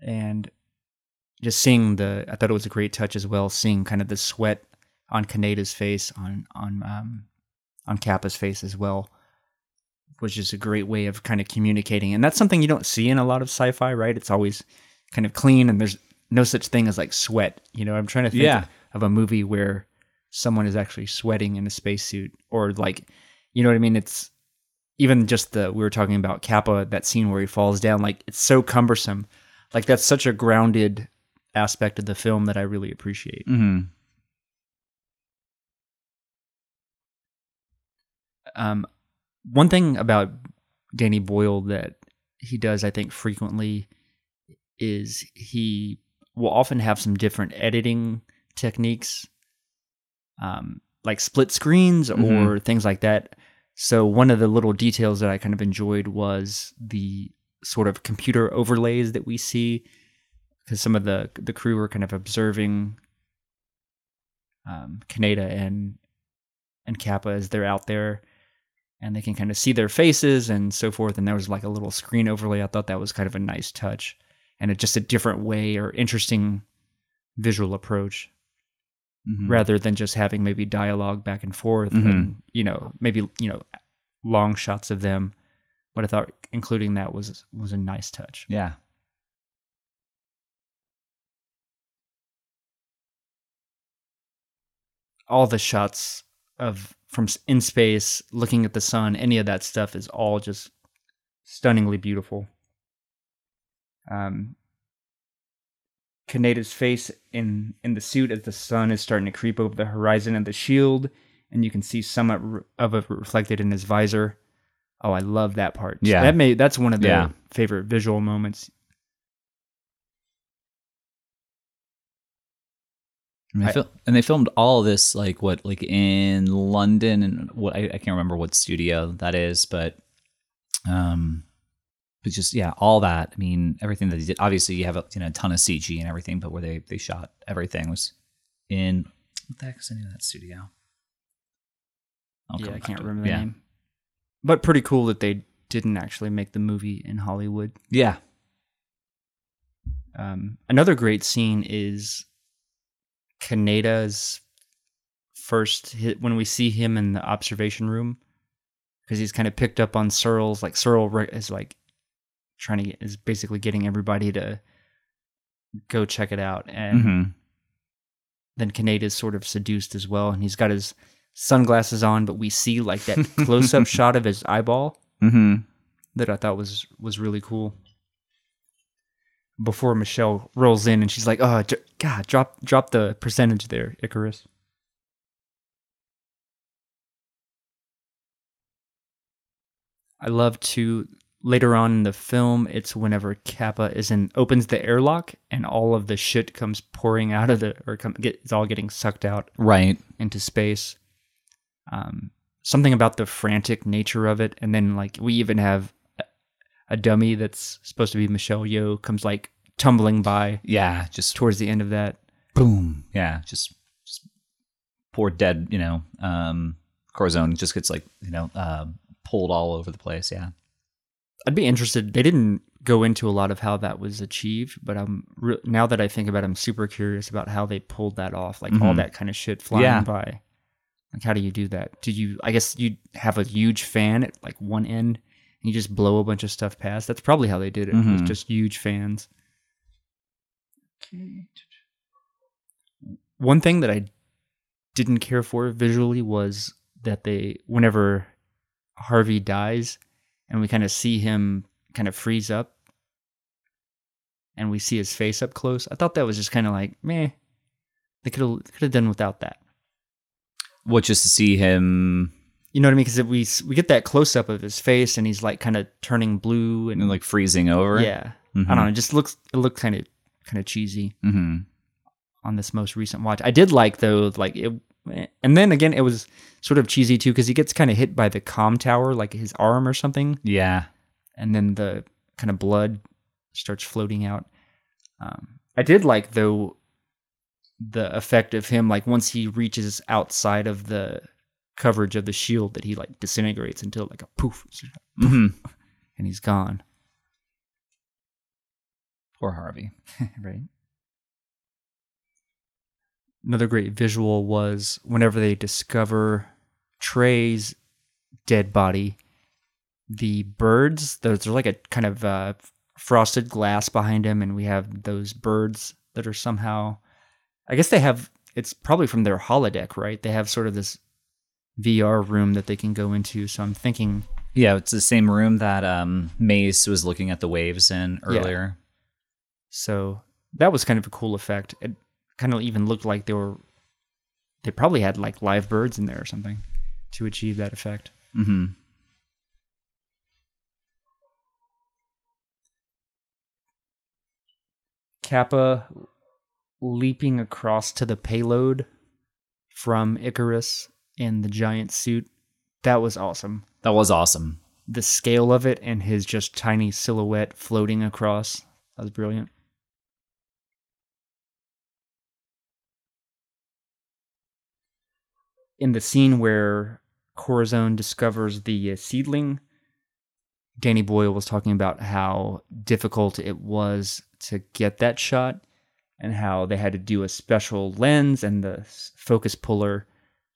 Speaker 1: and just seeing the i thought it was a great touch as well seeing kind of the sweat on kaneda's face on on um on capa's face as well was just a great way of kind of communicating and that's something you don't see in a lot of sci-fi right? It's always kind of clean and there's no such thing as like sweat you know? I'm trying to think
Speaker 2: Yeah.
Speaker 1: of a movie where someone is actually sweating in a spacesuit or like you know what i mean? It's even just the we were talking about capa that scene where he falls down like it's so cumbersome like that's such a grounded aspect of the film that i really appreciate
Speaker 2: hmm
Speaker 1: um, one thing about Danny Boyle that he does, I think, frequently is he will often have some different editing techniques, um, like split screens or
Speaker 2: Mhm.
Speaker 1: things like that. So one of the little details that I kind of enjoyed was the sort of computer overlays that we see, because some of the the crew were kind of observing um, Kaneda and and Capa as they're out there, and they can kind of see their faces and so forth. And there was like a little screen overlay. I thought that was kind of a nice touch, and just a different way or interesting visual approach
Speaker 2: Mhm.
Speaker 1: rather than just having maybe dialogue back and forth
Speaker 2: Mhm.
Speaker 1: and you know maybe you know long shots of them but i thought including that was was a nice touch
Speaker 2: Yeah.
Speaker 1: all the shots of from in space looking at the sun any of that stuff is all just stunningly beautiful um Kaneda's face in in the suit as the sun is starting to creep over the horizon of the shield and you can see some of it reflected in his visor oh i love that part
Speaker 2: Yeah.
Speaker 1: that may that's one of the
Speaker 2: Yeah.
Speaker 1: favorite visual moments
Speaker 2: And they,
Speaker 1: I-
Speaker 2: fil- and they filmed all this like what like in London and what I, I can't remember what studio that is, but um, but just yeah, all that. I mean, everything that they did. Obviously, you have a you know a ton of CG and everything, but where they they shot everything was in what the heck is the name of that studio? I'll
Speaker 1: yeah i can't remember the
Speaker 2: yeah.
Speaker 1: name but pretty cool that they didn't actually make the movie in hollywood
Speaker 2: Yeah,
Speaker 1: Um, another great scene is Kaneda's first hit when we see him in the observation room because he's kind of picked up on Searle's like Searle is like trying to get is basically getting everybody to go check it out and
Speaker 2: hmm
Speaker 1: then Kaneda's sort of seduced as well and he's got his sunglasses on but we see like that close up shot of his eyeball
Speaker 2: hmm
Speaker 1: that I thought was was really cool. Before Michelle rolls in and she's like, "Oh, j- God, drop drop the percentage there, Icarus." I love to later on in the film. It's whenever Capa is in opens the airlock and all of the shit comes pouring out of the or come, get, it's all getting sucked out
Speaker 2: right.
Speaker 1: into space. Um, something about the frantic nature of it, and then like we even have a, a dummy that's supposed to be Michelle Yeoh comes like tumbling by
Speaker 2: Yeah, just
Speaker 1: towards the end of that.
Speaker 2: boom. Yeah, just just poor dead. You know, um, Corazon just gets like you know uh, pulled all over the place. Yeah.
Speaker 1: I'd be interested. They didn't go into a lot of how that was achieved, but I'm re- now that I think about, it, I'm super curious about how they pulled that off. Like all
Speaker 2: Mhm.
Speaker 1: that kind of shit flying
Speaker 2: Yeah.
Speaker 1: by. Like how do you do that? Do you? I guess you have a huge fan at like one end, and you just blow a bunch of stuff past. That's probably how they did it. With
Speaker 2: Mhm.
Speaker 1: just huge fans. One thing that I didn't care for visually was that they, whenever Harvey dies, and we kind of see him kind of freeze up, and we see his face up close. I thought that was just kind of like meh. They could have could have done without that.
Speaker 2: What just to see him
Speaker 1: You know what I mean? Because we we get that close up of his face, and he's like kind of turning blue, and
Speaker 2: and like freezing over.
Speaker 1: yeah, I don't know. It just looks it looked kind of kind of cheesy
Speaker 2: Mm-hmm.
Speaker 1: on this most recent watch. I did like though, like it, and then again, it was sort of cheesy too because he gets kind of hit by the com tower, like his arm or something,
Speaker 2: Yeah.
Speaker 1: and then the kind of blood starts floating out. Um, I did like though the effect of him, like once he reaches outside of the coverage of the shield, that he like disintegrates until like a poof,
Speaker 2: hmm
Speaker 1: and he's gone.
Speaker 2: Poor Harvey.
Speaker 1: right. Another great visual was whenever they discover Trey's dead body, the birds, there's like a kind of uh, frosted glass behind him, and we have those birds that are somehow, I guess they have, it's probably from their holodeck, right? They have sort of this VR room that they can go into. So I'm thinking,
Speaker 2: Yeah, it's the same room that um Mace was looking at the waves in
Speaker 1: Yeah.
Speaker 2: earlier.
Speaker 1: So that was kind of a cool effect. It kind of even looked like they were they probably had like live birds in there or something to achieve that effect.
Speaker 2: Mm-hmm.
Speaker 1: Capa leaping across to the payload from Icarus in the giant suit. That was awesome.
Speaker 2: That was awesome.
Speaker 1: The scale of it and his just tiny silhouette floating across. That was brilliant. In the scene where Corazon discovers the uh, seedling, Danny Boyle was talking about how difficult it was to get that shot and how they had to do a special lens and the focus puller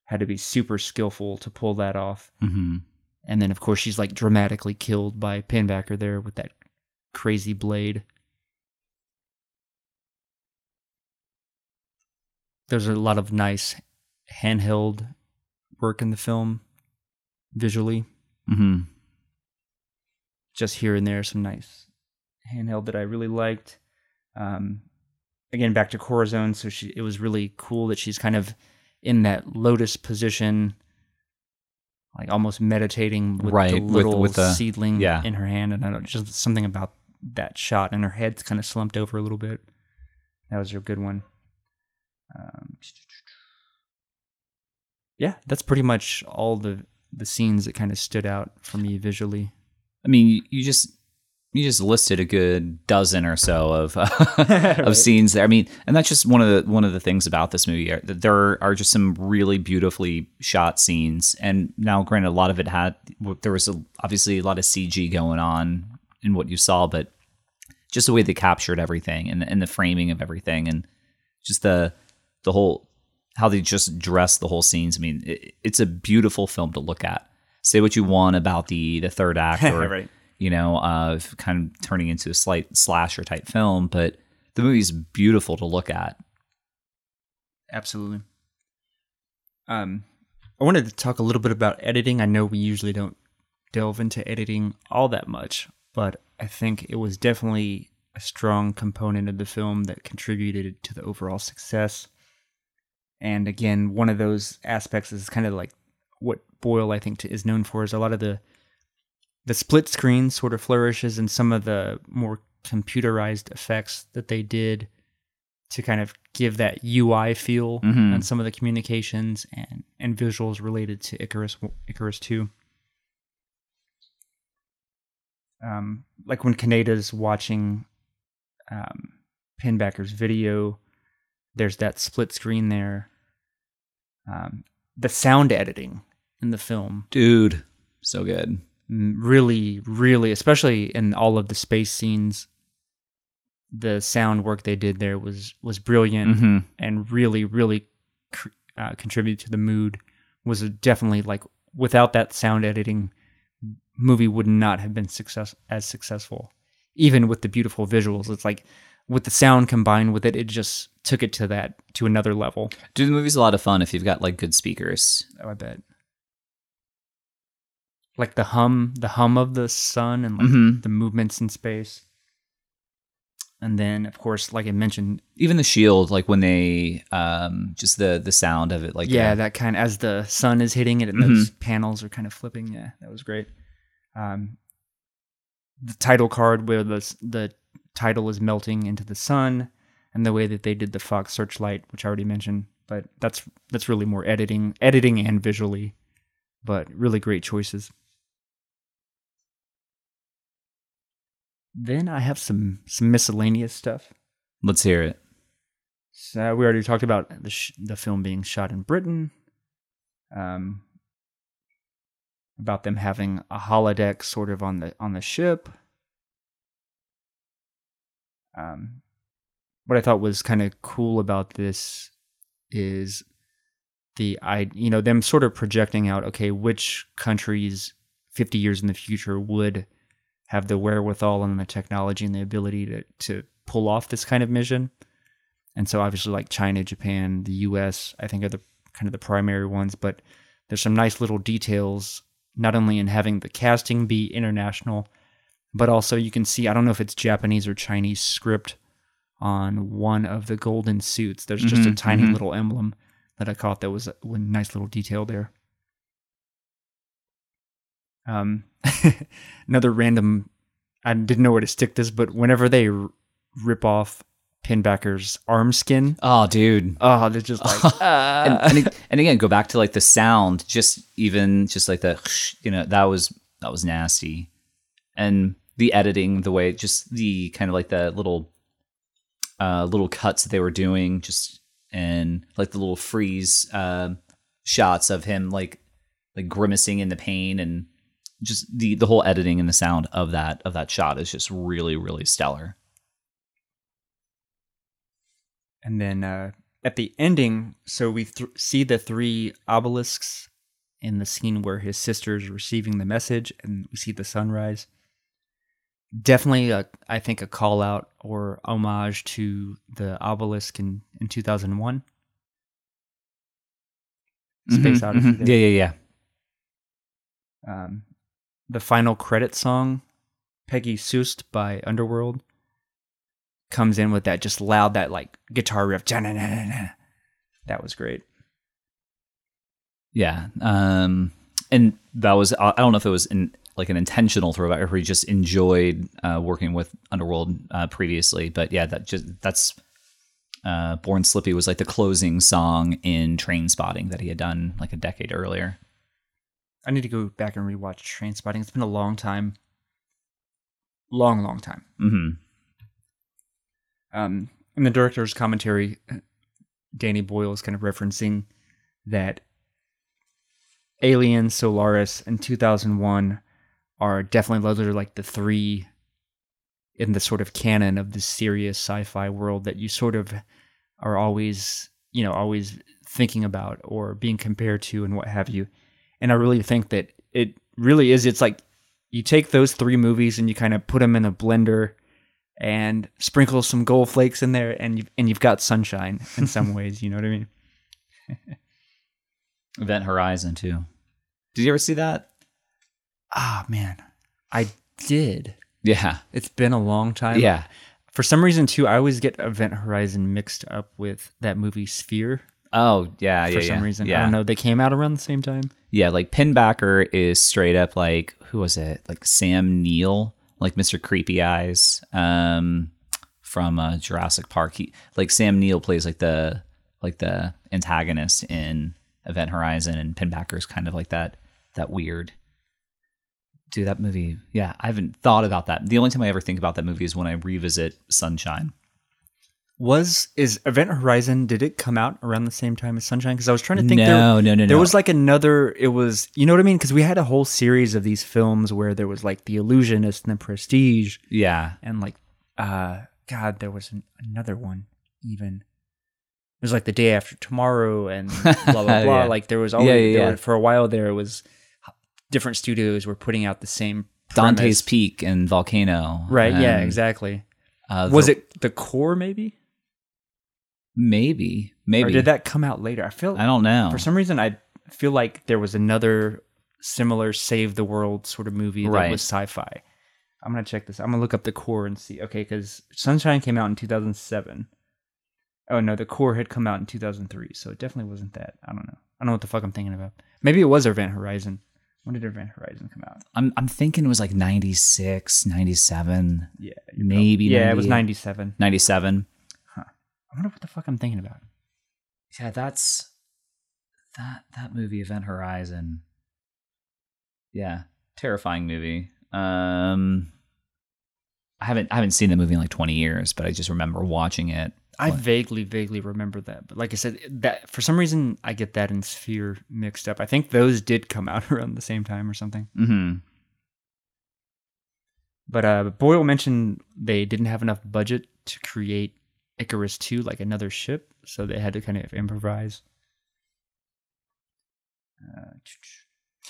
Speaker 1: had to be super skillful to pull that off.
Speaker 2: Mm-hmm.
Speaker 1: And then, of course, she's like dramatically killed by Pinbacker there with that crazy blade. There's a lot of nice handheld work in the film visually.
Speaker 2: Mm-hmm.
Speaker 1: Just here and there, some nice handheld that I really liked. Um, again, back to Corazon. So she, it was really cool that she's kind of in that lotus position, like almost meditating with
Speaker 2: Right,
Speaker 1: the little
Speaker 2: with the-
Speaker 1: seedling
Speaker 2: yeah.
Speaker 1: in her hand. And I don't just something about that shot, and her head's kind of slumped over a little bit. That was a good one. Um, yeah, that's pretty much all the the scenes that kind of stood out for me visually.
Speaker 2: I mean, you- just you just listed a good dozen or so of uh,
Speaker 1: Right.
Speaker 2: of scenes there. I mean, and that's just one of the one of the things about this movie. There are just some really beautifully shot scenes, and now, granted, a lot of it had there was a, obviously a lot of CG going on in what you saw, but just the way they captured everything and and the framing of everything, and just the the whole how they just dress the whole scenes. I mean, it, it's a beautiful film to look at. Say what you want about the the third act or
Speaker 1: Right.
Speaker 2: you know, uh, kind of turning into a slight slasher type film, but the movie's beautiful to look at.
Speaker 1: Absolutely. Um, I wanted to talk a little bit about editing. I know we usually don't delve into editing all that much, but I think it was definitely a strong component of the film that contributed to the overall success. And again, one of those aspects is kind of like what Boyle, I think, to, is known for is a lot of the the split screen sort of flourishes and some of the more computerized effects that they did to kind of give that UI feel
Speaker 2: Mhm.
Speaker 1: on some of the communications and and visuals related to Icarus Icarus 2. Um, like when Kaneda's watching um, Pinbacker's video, there's that split screen there. Um, the sound editing in the film
Speaker 2: Dude, so good.
Speaker 1: mm, really, really, especially in all of the space scenes, the sound work they did there was was brilliant
Speaker 2: hmm
Speaker 1: and really, really cr- uh, contributed to the mood. Was definitely like without that sound editing, movie would not have been success as successful. Even with the beautiful visuals, it's like with the sound combined with it, it just took it to that to another level.
Speaker 2: Dude, the movie's a lot of fun if you've got like good speakers.
Speaker 1: Oh, I bet. Like the hum, the hum of the sun, and like
Speaker 2: Mhm.
Speaker 1: the movements in space. And then, of course, like I mentioned,
Speaker 2: Even the shield, like when they, um, just the the sound of it, like
Speaker 1: yeah,
Speaker 2: uh,
Speaker 1: that kind as the sun is hitting it, and those panels are kind of flipping. Yeah, that was great. Um, the title card where the the title is melting into the sun, and the way that they did the Fox Searchlight, which I already mentioned. But that's that's really more editing, editing and visually, but really great choices. Then I have some some miscellaneous stuff.
Speaker 2: let's hear it.
Speaker 1: So we already talked about the sh- the film being shot in Britain. Um, about them having a holodeck sort of on the on the ship. Um, what I thought was kind of cool about this is the I you know them sort of projecting out okay which countries 50 years in the future would have the wherewithal and the technology and the ability to to pull off this kind of mission. And so obviously like China, Japan, the US, I think are the kind of the primary ones, but there's some nice little details not only in having the casting be international, but also you can see I don't know if it's Japanese or Chinese script on one of the golden suits. There's just a
Speaker 2: Mhm,
Speaker 1: tiny
Speaker 2: mhm.
Speaker 1: little emblem that I caught that was a a nice little detail there. Um, another random, I didn't know where to stick this, but whenever they r- rip off Pinbacker's arm skin.
Speaker 2: Oh, dude.
Speaker 1: Oh, they're just like ah.
Speaker 2: and, and, and again, go back to like the sound, just even just like the, you know, that was that was nasty, and the editing, the way, just the kind of like the little, uh, little cuts that they were doing, just and like the little freeze uh, shots of him like like grimacing in the pain and just the the whole editing and the sound of that of that shot is just really really stellar.
Speaker 1: And then uh, at the ending, so we th- see the three obelisks in the scene where his sister's receiving the message, and we see the sunrise. Definitely, a, I think, a call out or homage to the obelisk in, in 2001. Space
Speaker 2: Mhm,
Speaker 1: Odyssey.
Speaker 2: mhm. Yeah, yeah, yeah.
Speaker 1: um, the final credit song, Peggy Sust by Underworld, comes in with that just loud, that like guitar riff. That was great.
Speaker 2: Yeah. Um, and that was, I I don't know if it was in, like an intentional throwback or if he just enjoyed uh, working with Underworld uh, previously. But yeah, that just, that's, uh, Born Slippy was like the closing song in Trainspotting that he had done like a decade earlier.
Speaker 1: I need to go back and rewatch Trainspotting. It's been a long time. Long, long time.
Speaker 2: hmm
Speaker 1: Um, in the director's commentary, Danny Boyle is kind of referencing that Alien, Solaris, and 2001 are definitely those are like the three in the sort of canon of the serious sci-fi world that you sort of are always, you know, always thinking about or being compared to and what have you. And I really think that it really is. It's like you take those three movies and you kind of put them in a blender and sprinkle some gold flakes in there, and you've, and you've got sunshine in some ways. You know what I mean?
Speaker 2: Event Horizon too. Did you ever see that?
Speaker 1: Ah, man, I did.
Speaker 2: Yeah.
Speaker 1: It's been a long time.
Speaker 2: Yeah.
Speaker 1: For some reason, too, I always get Event Horizon mixed up with that movie Sphere.
Speaker 2: Oh, yeah.
Speaker 1: For
Speaker 2: yeah,
Speaker 1: some
Speaker 2: yeah.
Speaker 1: reason,
Speaker 2: Yeah.
Speaker 1: I don't know. They came out around the same time.
Speaker 2: Yeah, like Pinbacker is straight up like who was it? Like Sam Neill, like Mr. Creepy Eyes, um, from uh, Jurassic Park. He like Sam Neill plays like the like the antagonist in Event Horizon, and Pinbacker is kind of like that that weird. Dude, that movie. Yeah, I haven't thought about that. The only time I ever think about that movie is when I revisit Sunshine.
Speaker 1: Was is Event Horizon? Did it come out around the same time as Sunshine? Because I was trying to think. there,
Speaker 2: no, no, no,
Speaker 1: There
Speaker 2: no.
Speaker 1: was like another. It was you know what I mean? Because we had a whole series of these films where there was like The Illusionist and The Prestige,
Speaker 2: yeah,
Speaker 1: and like uh God, there was an, another one even. It was like the day after tomorrow and blah blah blah.
Speaker 2: Yeah.
Speaker 1: Like there was always
Speaker 2: Yeah, yeah,
Speaker 1: there for a while there it was different studios were putting out the same
Speaker 2: Dante's. Peak and Volcano.
Speaker 1: Right? yeah, exactly.
Speaker 2: uh,
Speaker 1: Was
Speaker 2: the-
Speaker 1: it the core maybe?
Speaker 2: maybe maybe
Speaker 1: Or did that come out later? I feel
Speaker 2: I don't know.
Speaker 1: for some reason I feel like there was another similar save the world sort of movie that
Speaker 2: Right.
Speaker 1: was sci-fi. I'm gonna check this. I'm gonna look up the core and see. Okay, because Sunshine came out in 2007. Oh no, the core had come out in 2003, so it definitely wasn't that. I don't know. I don't know what the fuck I'm thinking about. Maybe it was Event Horizon. When did Event Horizon come out?
Speaker 2: I'm I'm thinking it was like 96, 97,
Speaker 1: Yeah,
Speaker 2: maybe
Speaker 1: yeah, it was
Speaker 2: 98.
Speaker 1: 97.
Speaker 2: 97.
Speaker 1: I wonder what the fuck I'm thinking about.
Speaker 2: Yeah, that's that that movie Event Horizon. Yeah, terrifying movie. Um I haven't I haven't seen the movie in like 20 years, but I just remember watching it.
Speaker 1: I
Speaker 2: What?
Speaker 1: vaguely, vaguely remember that, but like I said, that for some reason I get that and Sphere mixed up. I think those did come out around the same time or something.
Speaker 2: Mhm.
Speaker 1: But uh, Boyle mentioned they didn't have enough budget to create Icarus 2, like another ship, so they had to kind of improvise. Uh,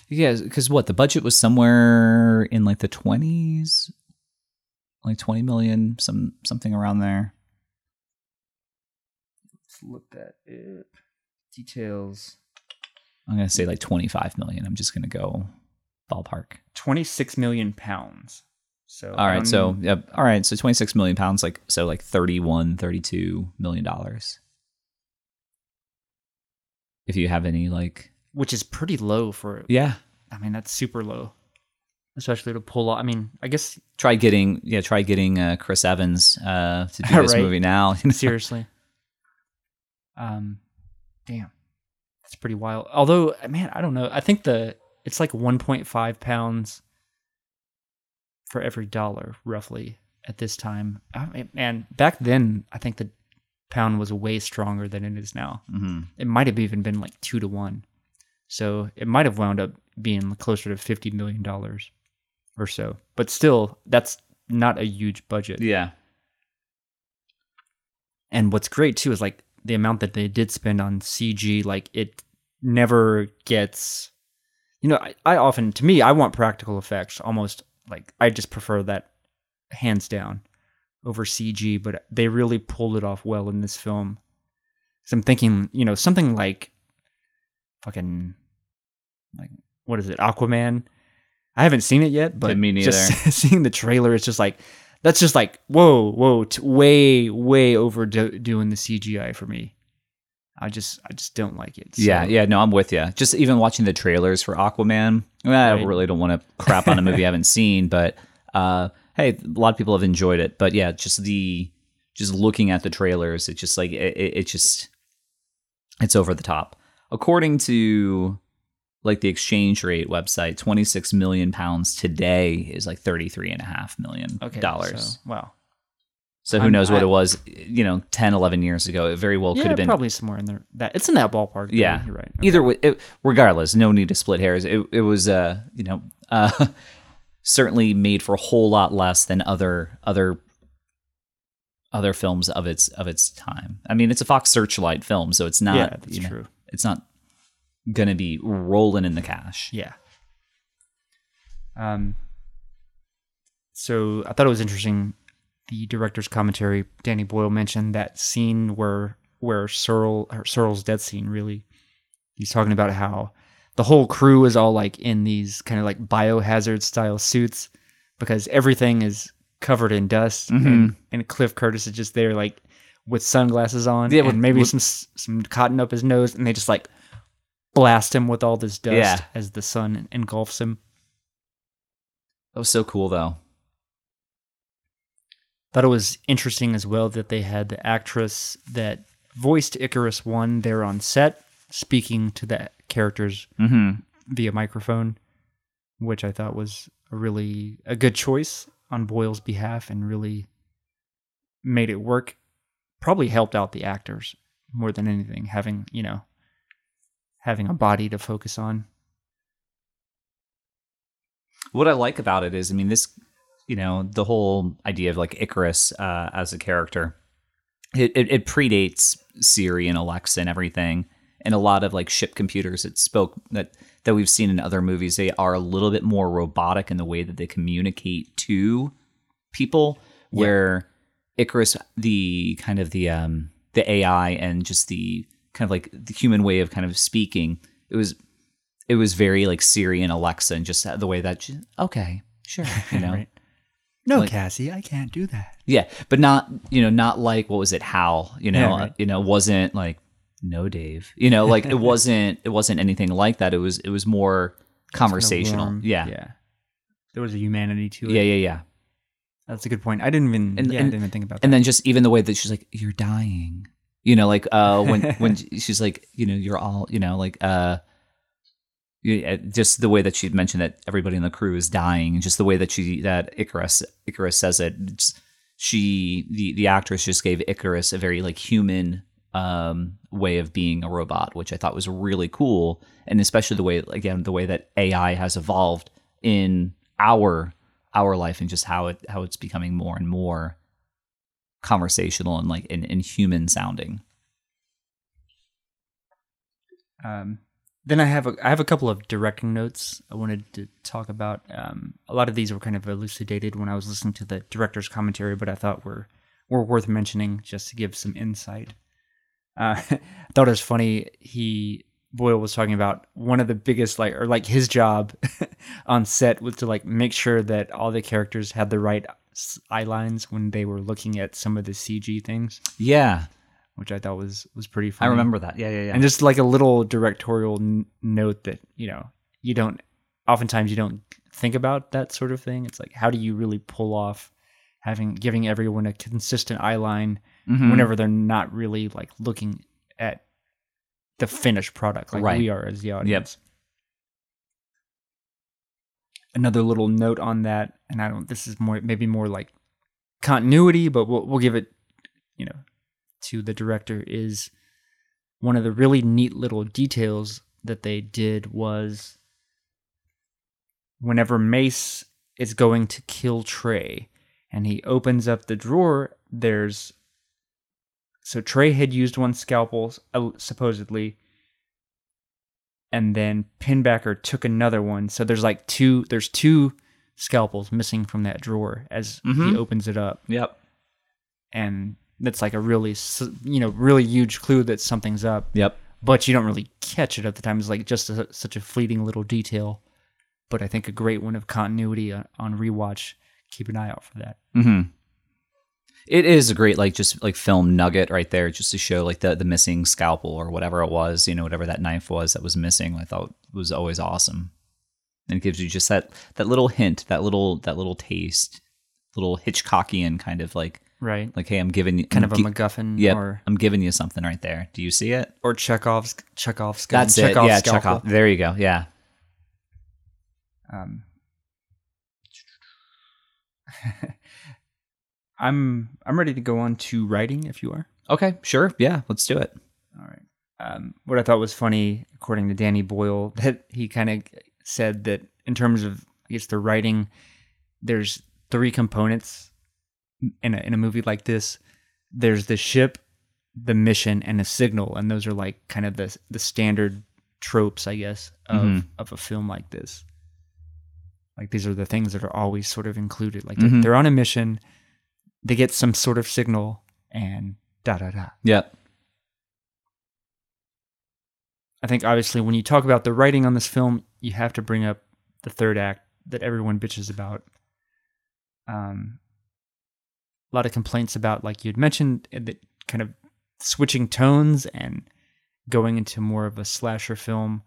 Speaker 2: Yeah, cuz what? The budget was somewhere in like the 20s, like 20 million, some something around there.
Speaker 1: Look that up. Details
Speaker 2: I'm going to say like 25 million. I'm just going to go ballpark.
Speaker 1: 26 million pounds. So,
Speaker 2: All right,
Speaker 1: um,
Speaker 2: so yep. All right, so 26 million pounds, like so, like 31, 32 million dollars. If you have any, like,
Speaker 1: which is pretty low for,
Speaker 2: yeah,
Speaker 1: I mean, that's super low. especially to pull off. I mean, I guess
Speaker 2: Try getting yeah, try getting uh, Chris Evans uh, to do this
Speaker 1: Right.
Speaker 2: movie now.
Speaker 1: seriously. Um, damn, that's pretty wild. Although, man, I don't know. I think the it's like 1.5 pounds for every dollar, roughly at this time. I mean, man, back then, I think the pound was way stronger than it is now.
Speaker 2: hmm
Speaker 1: It might have even been like two to one. So it might have wound up being closer to fifty million dollars or so. But still, that's not a huge budget.
Speaker 2: Yeah.
Speaker 1: And what's great too is like the amount that they did spend on CG, like it never gets you know, I, I often to me I want practical effects almost like I just prefer that hands down over CG, but they really pulled it off well in this film. So I'm thinking, you know, something like fucking like what is it, Aquaman? I haven't seen it yet, but
Speaker 2: Yeah, me
Speaker 1: just seeing the trailer, it's just like that's just like whoa, whoa, t- way, way overdoing the CGI for me. I just, I just don't like it. So-
Speaker 2: Yeah, yeah, no, I'm with you. Just even watching the trailers for Aquaman, I
Speaker 1: Right.
Speaker 2: really don't want to crap on a movie I haven't seen, but uh, hey, a lot of people have enjoyed it. But yeah, just the just looking at the trailers, it's just like it, it, it just it's over the top. According to like the exchange rate website, 26 million pounds today is like 33 and a half million
Speaker 1: Okay.
Speaker 2: dollars.
Speaker 1: So, wow.
Speaker 2: So, who
Speaker 1: I'm-
Speaker 2: knows what
Speaker 1: I-
Speaker 2: it was, you know, 10, 11 years ago. It very well
Speaker 1: yeah,
Speaker 2: could have been
Speaker 1: probably somewhere in there. That it's in that ballpark. though.
Speaker 2: yeah,
Speaker 1: you're right.
Speaker 2: Either way, it, regardless, no need to split hairs. It, it was, uh, you know, uh, certainly made for a whole lot less than other other other films of its of its time. I mean, it's a Fox Searchlight film, so it's not.
Speaker 1: Yeah, that's
Speaker 2: you know,
Speaker 1: true.
Speaker 2: It's not gonna be rolling in the cash.
Speaker 1: Yeah. Um. So I thought it was interesting. The director's commentary, Danny Boyle mentioned that scene where where Searle Searle's death scene. Really, he's talking about how the whole crew is all like in these kind of like biohazard style suits because everything is covered in dust, and, and Cliff Curtis is just there like with sunglasses on,
Speaker 2: Yeah,
Speaker 1: and
Speaker 2: with-
Speaker 1: maybe
Speaker 2: with-
Speaker 1: some some cotton up his nose, and they just like blast him with all this dust
Speaker 2: Yeah.
Speaker 1: as the sun engulfs him.
Speaker 2: That was so cool, though.
Speaker 1: Thought it was interesting as well that they had the actress that voiced Icarus One there on set speaking to the characters
Speaker 2: Mm-hmm.
Speaker 1: via microphone, which I thought was a really a good choice on Boyle's behalf and really made it work. Probably helped out the actors more than anything, having you know having a body to focus on.
Speaker 2: What I like about it is, I mean, this, you know, the whole idea of like Icarus uh, as a character, it, it, it predates Siri and Alexa and everything, and a lot of like ship computers that spoke that that we've seen in other movies. They are a little bit more robotic in the way that they communicate to people. Where Icarus, the kind of the um the AI and just the kind of like the human way of kind of speaking, it was it was very like Siri and Alexa and just the way that she, okay, sure, you know.
Speaker 1: Right. No,
Speaker 2: Like-
Speaker 1: Cassie, I can't do that.
Speaker 2: Yeah, but not, you know, not like what was it Hal, you know,
Speaker 1: Yeah, right.
Speaker 2: you know, wasn't like no Dave. You know, like it wasn't it wasn't anything like that. It was it was more conversational.
Speaker 1: Warm.
Speaker 2: yeah.
Speaker 1: yeah. There was a humanity to it.
Speaker 2: Yeah, yeah, yeah.
Speaker 1: That's a good point. I didn't even
Speaker 2: And-
Speaker 1: yeah,
Speaker 2: and-
Speaker 1: I didn't even think about that.
Speaker 2: And then just even the way that she's like you're dying. You know, like uh when when she's like, you know, you're all, you know, like uh uh, just the way that she mentioned that everybody in the crew is dying, and just the way that she that Icarus Icarus says it. she the the actress just gave Icarus a very like human um way of being a robot, which I thought was really cool, and especially the way again the way that AI has evolved in our our life and just how it how it's becoming more and more conversational and like and, and human sounding.
Speaker 1: Um, then I have a I have a couple of directing notes I wanted to talk about. Um, a lot of these were kind of elucidated when I was listening to the director's commentary, but I thought were were worth mentioning just to give some insight. Uh, I thought it was funny. He Boyle was talking about one of the biggest like or like his job on set was to like make sure that all the characters had the right eye lines when they were looking at some of the CG things,
Speaker 2: Yeah,
Speaker 1: which I thought was was pretty funny.
Speaker 2: I remember that. Yeah, yeah, yeah.
Speaker 1: and just like a little directorial n- note that you know you don't oftentimes you don't think about that sort of thing. It's like how do you really pull off having giving everyone a consistent eye line
Speaker 2: Mhm.
Speaker 1: whenever they're not really like looking at the finished product like
Speaker 2: Right.
Speaker 1: we are as the audience. Another little note on that, and I don't. This is more maybe more like continuity, but we'll we'll give it, you know, to the director is one of the really neat little details that they did was whenever Mace is going to kill Trey and he opens up the drawer, there's so Trey had used one scalpel uh, supposedly, and then Pinbacker took another one. So there's like two. There's two scalpels missing from that drawer as he
Speaker 2: Mhm.
Speaker 1: opens it up,
Speaker 2: Yep.
Speaker 1: and that's like a really you know really huge clue that something's up.
Speaker 2: Yep.
Speaker 1: But you don't really catch it at the time. It's like just a, such a fleeting little detail. But I think a great one of continuity on, on rewatch. Keep an eye out for that.
Speaker 2: Mm-hmm. It is a great like just like film nugget right there, just to show like the the missing scalpel or whatever it was, you know, whatever that knife was that was missing. I thought was always awesome, and it gives you just that that little hint, that little that little taste, little Hitchcockian kind of like
Speaker 1: Right.
Speaker 2: like hey, I'm giving you
Speaker 1: Kind of a
Speaker 2: gi-
Speaker 1: MacGuffin
Speaker 2: yeah
Speaker 1: or
Speaker 2: I'm giving you something right there. Do you see it?
Speaker 1: or Chekhov's Chekhov's gun.
Speaker 2: That's it. Yeah,
Speaker 1: scalpel.
Speaker 2: Chekhov. There you go. Yeah.
Speaker 1: Um, I'm I'm ready to go on to writing if you are.
Speaker 2: Okay. Sure. Yeah. Let's do it.
Speaker 1: All right. Um, what I thought was funny, according to Danny Boyle, that he kind of said that in terms of I guess the writing, there's three components in a in a movie like this. There's the ship, the mission, and a signal, and those are like kind of the the standard tropes, I guess, of
Speaker 2: Mhm.
Speaker 1: of a film like this. Like these are the things that are always sort of included. Like
Speaker 2: Mhm.
Speaker 1: they're, they're on a mission, they get some sort of signal, and da da da.
Speaker 2: Yep.
Speaker 1: I think obviously when you talk about the writing on this film, you have to bring up the third act that everyone bitches about. Um, a lot of complaints about, like you had mentioned, uh, the kind of switching tones and going into more of a slasher film.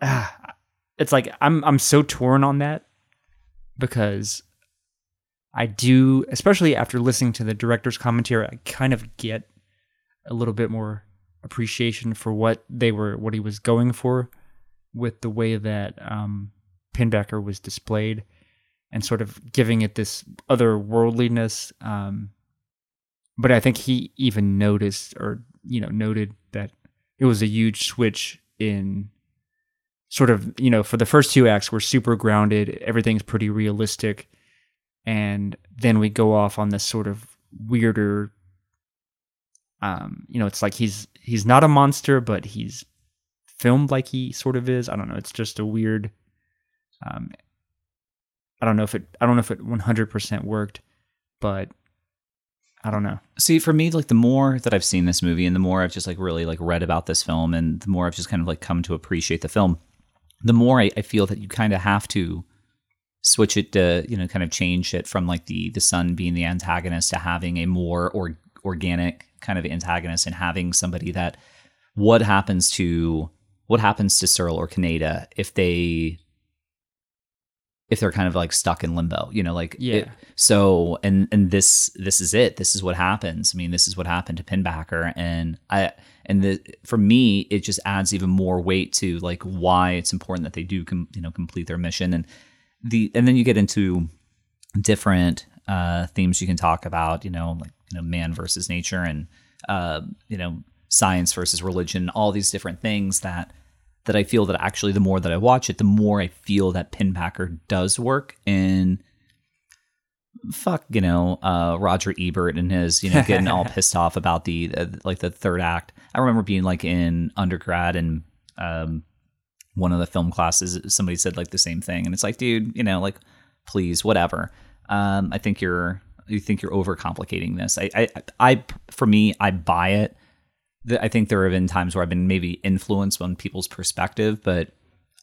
Speaker 1: Ah, it's like I'm I'm so torn on that because I do, especially after listening to the director's commentary, I kind of get a little bit more appreciation for what they were what he was going for with the way that um Pinbacker was displayed and sort of giving it this otherworldliness um but I think he even noticed or you know noted that it was a huge switch in sort of you know for the first two acts we're super grounded everything's pretty realistic and then we go off on this sort of weirder um you know it's like he's he's not a monster but he's filmed like he sort of is. I don't know. It's just a weird um i don't know if it i don't know if it 100% worked but i don't know.
Speaker 2: See, for me, like the more that I've seen this movie and the more I've just like really like read about this film and the more I've just kind of like come to appreciate the film, the more I, I feel that you kind of have to switch it to, you know, kind of change it from like the the sun being the antagonist to having a more or organic kind of antagonist and having somebody that what happens to what happens to Searle or Kaneda if they if they're kind of like stuck in limbo, you know, like
Speaker 1: Yeah.
Speaker 2: it- so and and this this is it. This is what happens. I mean, this is what happened to Pinbacker, and I and the for me, it just adds even more weight to like why it's important that they do com, you know complete their mission and the and then you get into different uh, themes you can talk about. You know, like you know man versus nature and uh, you know science versus religion. All these different things that that I feel that actually the more that I watch it, the more I feel that Pinbacker does work in fuck, you know, uh, Roger Ebert and his, you know, getting all pissed off about the, uh, like the third act. I remember being like in undergrad and, um, one of the film classes, somebody said like the same thing. And it's like, dude, you know, like, please, whatever. Um, I think you're, you think you're overcomplicating this. I, I, I, for me, I buy it. I think there have been times where I've been maybe influenced on people's perspective, but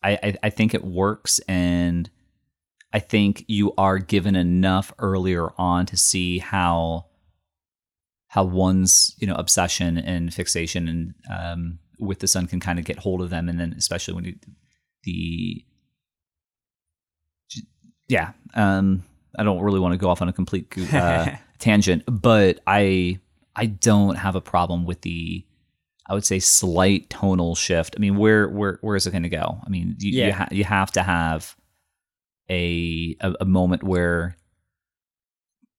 Speaker 2: I, I, I think it works. And I think you are given enough earlier on to see how how one's you know obsession and fixation and um, with the sun can kind of get hold of them, and then especially when you, the yeah, um, I don't really want to go off on a complete uh, tangent, but I I don't have a problem with the I would say slight tonal shift. I mean, where where where is it going to go? I mean, you you, ha- you have to have a, a a moment where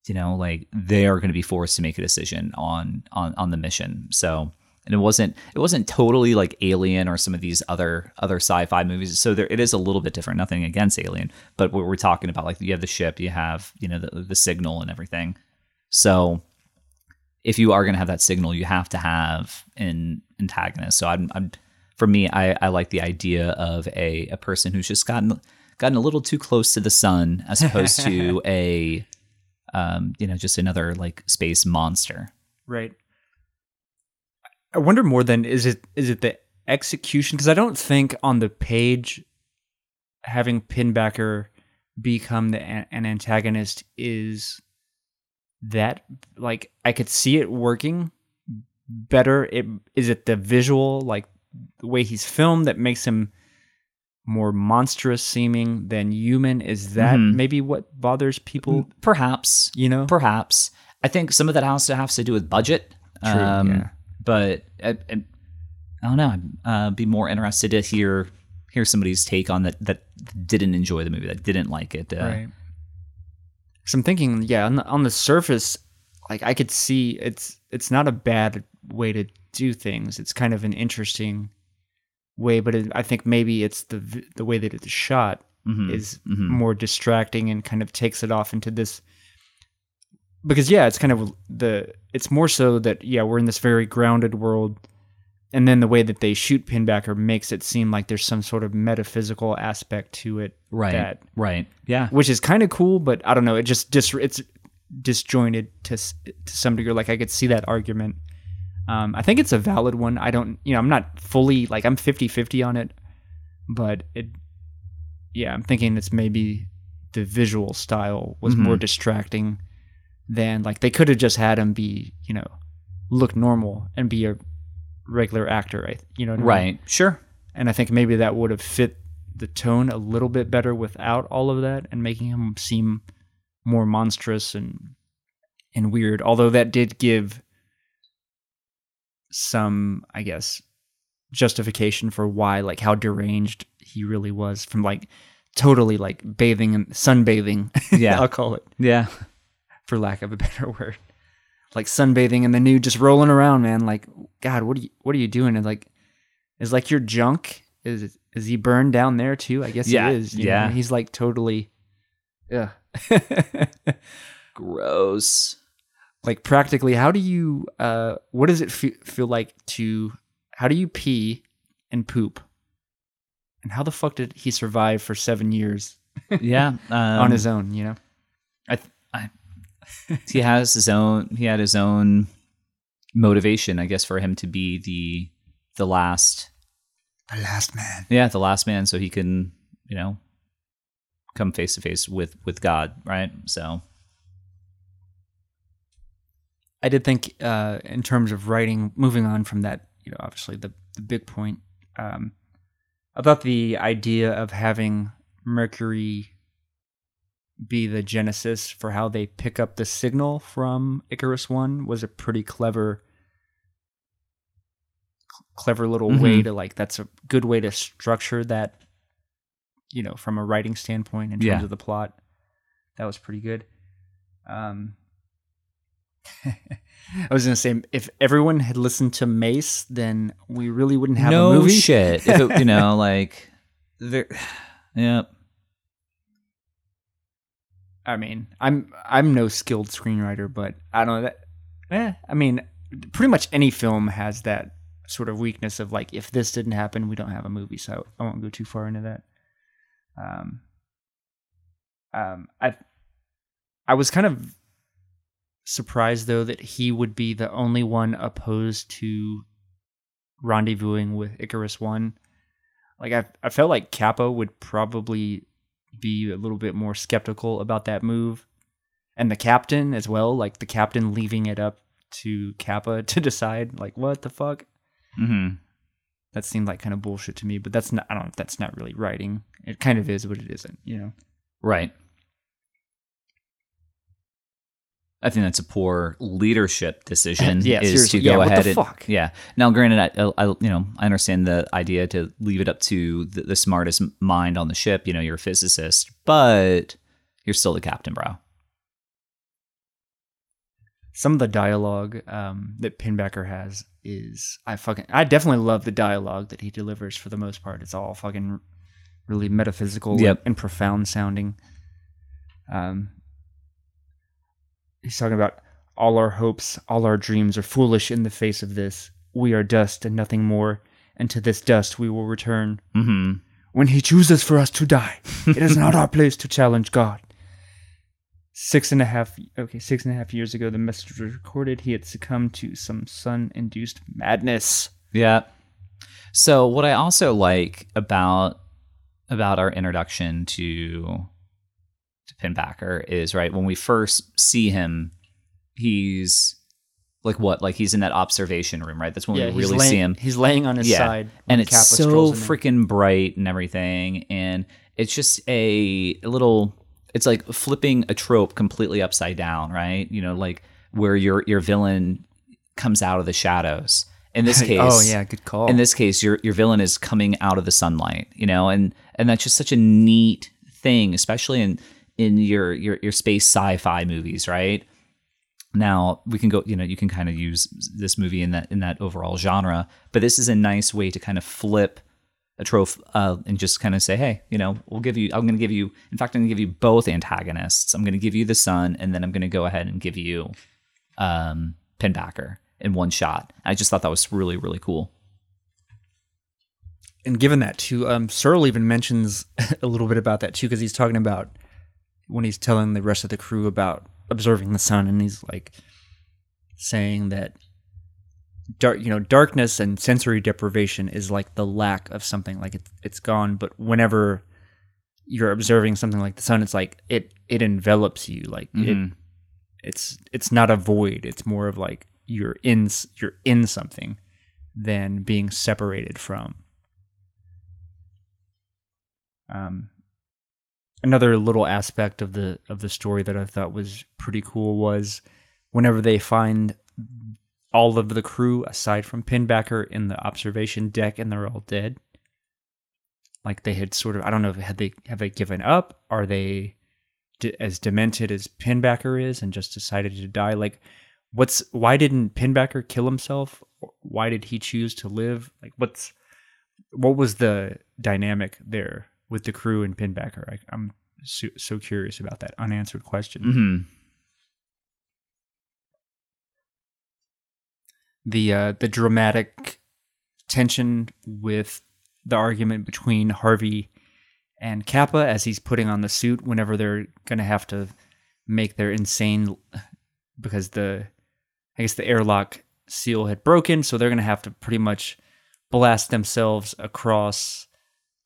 Speaker 2: you know, like they are going to be forced to make a decision on on on the mission. So, and it wasn't it wasn't totally like Alien or some of these other other sci-fi movies. So there it is a little bit different. Nothing against Alien, but what we're talking about, like you have the ship, you have you know the the signal and everything. So if you are going to have that signal, you have to have an antagonist. So I'm, I'm for me, I, I like the idea of a, a person who's just gotten gotten a little too close to the sun, as opposed to a um, you know just another like space monster.
Speaker 1: Right. I wonder more than is it is it the execution because I don't think on the page having Pinbacker become the an an antagonist is that like I could see it working better. It is it the visual like the way he's filmed that makes him more monstrous seeming than human. Is that
Speaker 2: Mhm.
Speaker 1: maybe what bothers people?
Speaker 2: Perhaps,
Speaker 1: You know,
Speaker 2: perhaps. I think some of that has to have to do with budget.
Speaker 1: True,
Speaker 2: um,
Speaker 1: yeah.
Speaker 2: But I, I, I don't know. I'd uh, be more interested to hear hear somebody's take on that that didn't enjoy the movie, that didn't like it. Uh,
Speaker 1: right. So I'm thinking, yeah, on the, on the surface, like I could see it's it's not a bad way to do things. It's kind of an interesting way, but it, I think maybe it's the the way that it's shot
Speaker 2: mhm,
Speaker 1: is
Speaker 2: mhm.
Speaker 1: more distracting and kind of takes it off into this because yeah it's kind of the it's more so that yeah we're in this very grounded world and then the way that they shoot pinbacker makes it seem like there's some sort of metaphysical aspect to it
Speaker 2: right,
Speaker 1: that
Speaker 2: right, yeah,
Speaker 1: which is kind of cool but i don't know it just dis- it's disjointed to to some degree like i could see that argument. Um, i think it's a valid one. I don't you know i'm not fully like i'm 50-50 on it but it yeah i'm thinking it's maybe the visual style was
Speaker 2: Mhm.
Speaker 1: more distracting than like they could have just had him be you know look normal and be a regular actor I, you know what I mean?
Speaker 2: right, sure,
Speaker 1: and I think maybe that would have fit the tone a little bit better without all of that and making him seem more monstrous and and weird. Although that did give some, I guess, justification for why, like, how deranged he really was from like totally like bathing and sunbathing.
Speaker 2: Yeah.
Speaker 1: I'll call it
Speaker 2: yeah,
Speaker 1: for lack of a better word. Like sunbathing in the nude, just rolling around, man. Like, God, what are you, what are you doing? And like, is like your junk is is he burned down there too? I guess
Speaker 2: Yeah,
Speaker 1: he is. you know?
Speaker 2: yeah.
Speaker 1: he's like totally, yeah.
Speaker 2: gross.
Speaker 1: like practically, how do you? uh What does it fe- feel like to? How do you pee and poop? And how the fuck did he survive for seven years
Speaker 2: Yeah, um,
Speaker 1: on his own? You know,
Speaker 2: I, I, he has his own. He had his own motivation, I guess, for him to be the the last.
Speaker 1: the last man.
Speaker 2: Yeah, the last man, so he can, you know, come face to face with with God, right? So,
Speaker 1: I did think, uh, in terms of writing, moving on from that, you know, obviously the, the big point, um, I thought the idea of having Mercury be the genesis for how they pick up the signal from Icarus One was a pretty clever, clever little way
Speaker 2: Mhm.
Speaker 1: to like. That's a good way to structure that, you know, from a writing standpoint in terms
Speaker 2: Yeah.
Speaker 1: of the plot. That was pretty good. Um, I was gonna say if everyone had listened to Mace, then we really wouldn't have
Speaker 2: no
Speaker 1: a movie.
Speaker 2: shit. If it, you know, like, there, yeah,
Speaker 1: I mean, I'm I'm no skilled screenwriter, but I don't know that. Eh, I mean, pretty much any film has that sort of weakness of like, if this didn't happen, we don't have a movie. So I won't go too far into that. Um, um, I I was kind of surprised though that he would be the only one opposed to rendezvousing with Icarus One. Like I, I felt like Capa would probably be a little bit more skeptical about that move, and the captain as well. Like the captain leaving it up to Capa to decide. Like what the fuck?
Speaker 2: mm-hmm.
Speaker 1: That seemed like kind of bullshit to me. But that's not. I don't. know if That's not really writing. It kind of is, but it isn't. You know.
Speaker 2: right. I think that's a poor leadership decision.
Speaker 1: Yeah,
Speaker 2: is to go
Speaker 1: Yeah, what the
Speaker 2: ahead and
Speaker 1: fuck?
Speaker 2: yeah. Now, granted, I, I you know I understand the idea to leave it up to the, the smartest mind on the ship. You know, you're a physicist, but you're still the captain, bro.
Speaker 1: some of the dialogue um, that Pinbacker has is I fucking I definitely love the dialogue that he delivers for the most part. It's all fucking really metaphysical
Speaker 2: Yep.
Speaker 1: and profound sounding. Um, he's talking about all our hopes, all our dreams are foolish in the face of this. We are dust and nothing more, and to this dust we will return.
Speaker 2: hmm
Speaker 1: When he chooses for us to die, it is not our place to challenge God. Six and a half okay, six and a half years ago the message was recorded. He had succumbed to some sun induced madness.
Speaker 2: Yeah. So what I also like about about our introduction to to Pinbacker is right when we first see him, he's like what? Like he's in that observation room, right? That's when we really
Speaker 1: laying,
Speaker 2: see him.
Speaker 1: He's laying on his
Speaker 2: Yeah.
Speaker 1: side.
Speaker 2: and it's
Speaker 1: Kappa
Speaker 2: so freaking bright and everything and it's just a, a little it's like flipping a trope completely upside down right you know like where your your villain comes out of the shadows in this case
Speaker 1: oh yeah, good call.
Speaker 2: in this case your your villain is coming out of the sunlight you know and and that's just such a neat thing especially in in your your your space sci-fi movies right? Now we can go you know you can kind of use this movie in that in that overall genre but this is a nice way to kind of flip a trope uh, and just kind of say hey you know we'll give you i'm going to give you in fact i'm going to give you both antagonists. I'm going to give you the sun and then i'm going to go ahead and give you um pinbacker in one shot. I just thought that was really really cool.
Speaker 1: And given that too, um, Searle even mentions a little bit about that too, because he's talking about when he's telling the rest of the crew about observing the sun, and he's like saying that dark, you know, darkness and sensory deprivation is like the lack of something, like it's it's gone. But whenever you're observing something like the sun, it's like it it envelops you, like it.
Speaker 2: Mhm.
Speaker 1: It's it's not a void. It's more of like you're in you're in something than being separated from. Um, another little aspect of the of the story that I thought was pretty cool was whenever they find all of the crew aside from Pinbacker in the observation deck and they're all dead. Like they had sort of I don't know if had they have they given up? Are they as demented as Pinbacker is and just decided to die? Like what's why didn't Pinbacker kill himself? Why did he choose to live? Like what's what was the dynamic there with the crew and Pinbacker? I, I'm so, so curious about that unanswered question.
Speaker 2: hmm
Speaker 1: The uh, the dramatic tension with the argument between Harvey and Capa as he's putting on the suit whenever they're going to have to make their insane because the I guess the airlock seal had broken, so they're going to have to pretty much blast themselves across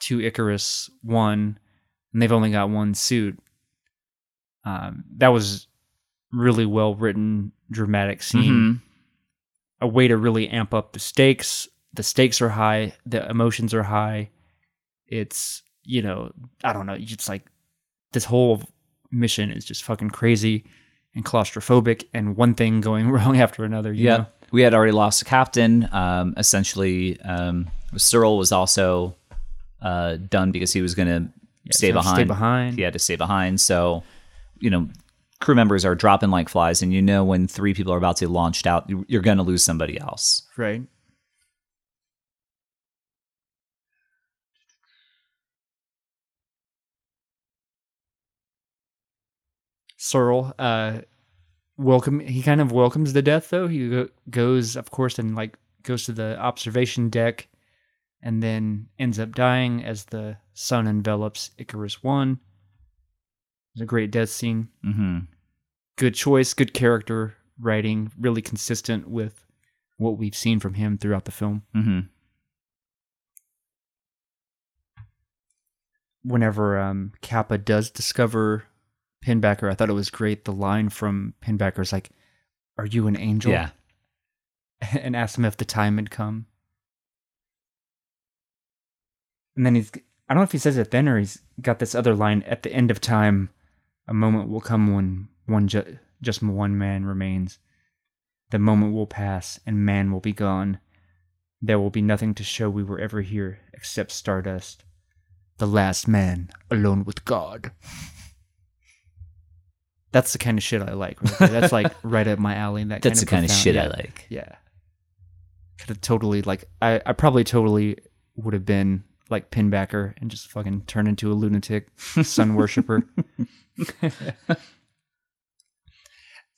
Speaker 1: to Icarus One, and they've only got one suit. Um, that was really well written, dramatic scene.
Speaker 2: Mhm.
Speaker 1: A way to really amp up the stakes. The stakes are high. The emotions are high. It's you know I don't know. It's like this whole mission is just fucking crazy and claustrophobic, and one thing going wrong after another.
Speaker 2: Yeah,
Speaker 1: know?
Speaker 2: we had already lost a captain. Um, essentially, um, Searle was also uh, done because he was going to stay behind.
Speaker 1: stay behind.
Speaker 2: He had to stay behind. So, you know, crew members are dropping like flies, and you know when three people are about to be launched out, you- you're going to lose somebody else.
Speaker 1: Right. Searle, uh, welcome. He kind of welcomes the death, though. He go- goes, of course, and like goes to the observation deck, and then ends up dying as the sun envelops Icarus One. It's a great death scene.
Speaker 2: hmm
Speaker 1: Good choice. Good character writing. Really consistent with what we've seen from him throughout the film.
Speaker 2: hmm
Speaker 1: whenever um, Capa does discover Pinbacker, I thought it was great. The line from Pinbacker is like, "Are you an angel?"
Speaker 2: Yeah.
Speaker 1: and asks him if the time had come. And then he's, I don't know if he says it then or he's got this other line at the end of time. A moment will come when one ju- just one man remains. The moment will pass, and man will be gone. There will be nothing to show we were ever here except stardust. The last man, alone with God. That's the kind of shit I like. Right. That's like right up my alley. That
Speaker 2: That's
Speaker 1: kind
Speaker 2: the kind of shit
Speaker 1: yeah.
Speaker 2: I like.
Speaker 1: Yeah. Could have totally like I, I probably totally would have been like Pinbacker and just fucking turn into a lunatic sun worshiper.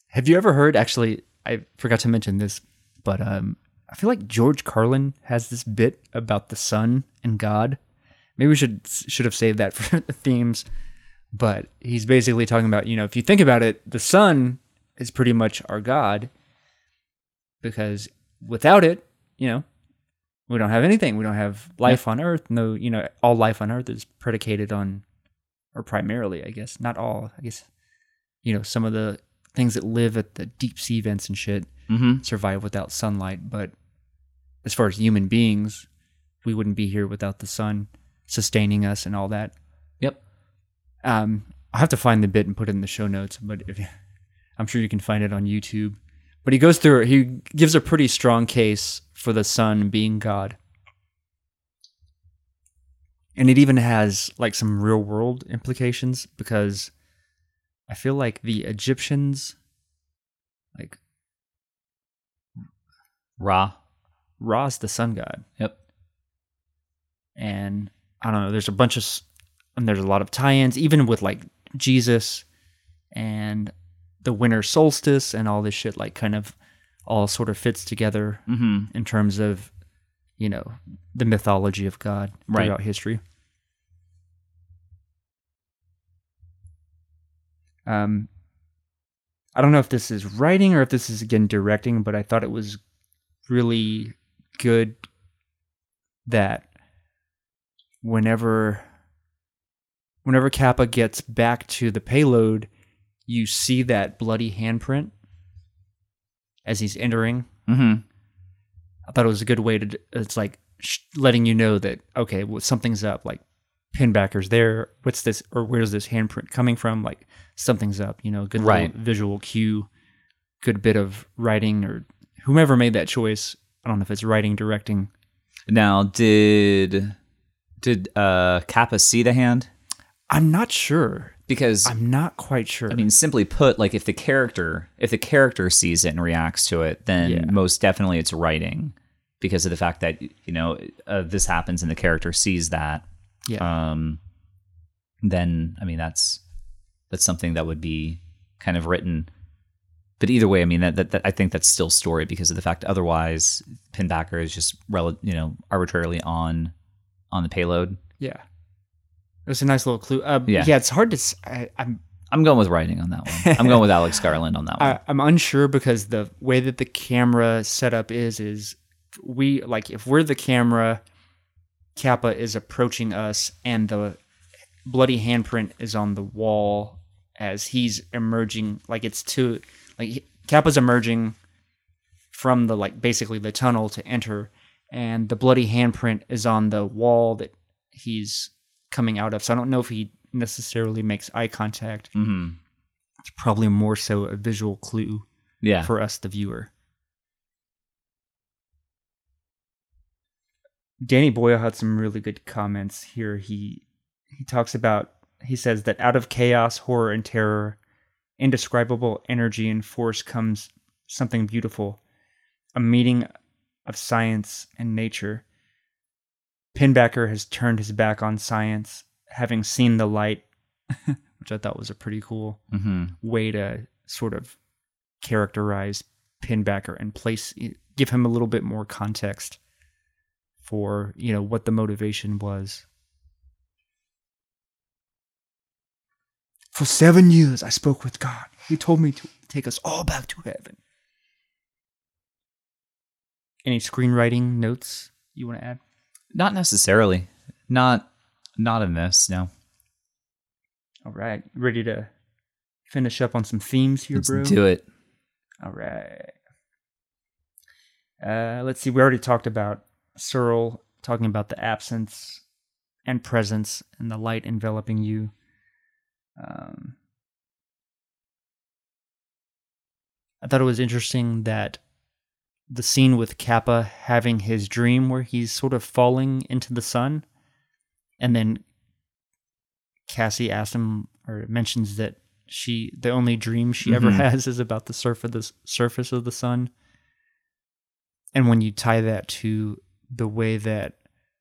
Speaker 1: have you ever heard actually I forgot to mention this, but um I feel like George Carlin has this bit about the sun and God. Maybe we should should have saved that for the themes. But he's basically talking about, you know, if you think about it, the sun is pretty much our God because without it, you know, we don't have anything. We don't have life on Earth. No, you know, all life on Earth is predicated on, or primarily, I guess, not all. I guess, you know, some of the things that live at the deep sea vents and shit
Speaker 2: Mm-hmm.
Speaker 1: survive without sunlight. But as far as human beings, we wouldn't be here without the sun sustaining us and all that.
Speaker 2: Yep.
Speaker 1: Um, I'll have to find the bit and put it in the show notes, but if, I'm sure you can find it on YouTube. But he goes through. He gives a pretty strong case for the sun being God. And it even has like some real world implications because I feel like the Egyptians, like
Speaker 2: Ra.
Speaker 1: Ra's the sun god.
Speaker 2: Yep.
Speaker 1: and I don't know. There's a bunch of and there's a lot of tie-ins, even with like Jesus and the winter solstice and all this shit. Like, kind of all sort of fits together
Speaker 2: Mm-hmm.
Speaker 1: in terms of you know the mythology of God
Speaker 2: Right.
Speaker 1: throughout history. Um, I don't know if this is writing or if this is again directing, but I thought it was really good that whenever whenever Capa gets back to the payload, you see that bloody handprint as he's entering.
Speaker 2: Mm-hmm.
Speaker 1: I thought it was a good way to. It's like sh- letting you know that okay, well, something's up. Like pinbacker's there. What's this? Or where's this handprint coming from? Like something's up. You know, good
Speaker 2: Right.
Speaker 1: visual cue. Good bit of writing or whomever made that choice. I don't know if it's writing, directing.
Speaker 2: Now, did did uh Capa see the hand?
Speaker 1: I'm not sure.
Speaker 2: Because
Speaker 1: I'm not quite sure.
Speaker 2: I mean, simply put, like if the character if the character sees it and reacts to it, then
Speaker 1: Yeah.
Speaker 2: most definitely it's writing because of the fact that you know uh, this happens and the character sees that.
Speaker 1: yeah,
Speaker 2: Um, then I mean that's that's something that would be kind of written. But either way, I mean that, that, that I think that's still story because of the fact otherwise Pinbacker is just rel- you know arbitrarily on on the payload.
Speaker 1: yeah. It was a nice little clue. Uh,
Speaker 2: Yeah.
Speaker 1: yeah. it's hard to. I, am
Speaker 2: I'm going with writing on that one. I'm going with Alex Garland on that one.
Speaker 1: I, I'm unsure because the way that the camera setup is is we like if we're the camera, Capa is approaching us, and the bloody handprint is on the wall as he's emerging. Like it's to like Capa's emerging from the like basically the tunnel to enter, and the bloody handprint is on the wall that he's coming out of. So I don't know if he necessarily makes eye contact.
Speaker 2: hmm
Speaker 1: It's probably more so a visual clue
Speaker 2: Yeah.
Speaker 1: for us, the viewer. Danny Boyle had some really good comments here. He he talks about he says that out of chaos, horror, and terror, indescribable energy and force comes something beautiful, a meeting of science and nature. Pinbacker has turned his back on science, having seen the light, which I thought was a pretty cool
Speaker 2: hmm
Speaker 1: way to sort of characterize Pinbacker and place give him a little bit more context for you know what the motivation was. For seven years, I spoke with God. He told me to take us all back to heaven. Any screenwriting notes you want to add?
Speaker 2: Not necessarily. Not not in this. No.
Speaker 1: All right, ready to finish up on some themes here,
Speaker 2: Let's
Speaker 1: bro?
Speaker 2: do it.
Speaker 1: All right. Uh, let's see. We already talked about Searle talking about the absence and presence and the light enveloping you. Um, I thought it was interesting that the scene with Capa having his dream where he's sort of falling into the sun, and then Cassie asks him or mentions that she the only dream she ever
Speaker 2: Mhm.
Speaker 1: has is about the surf of the surface of the sun. And when you tie that to the way that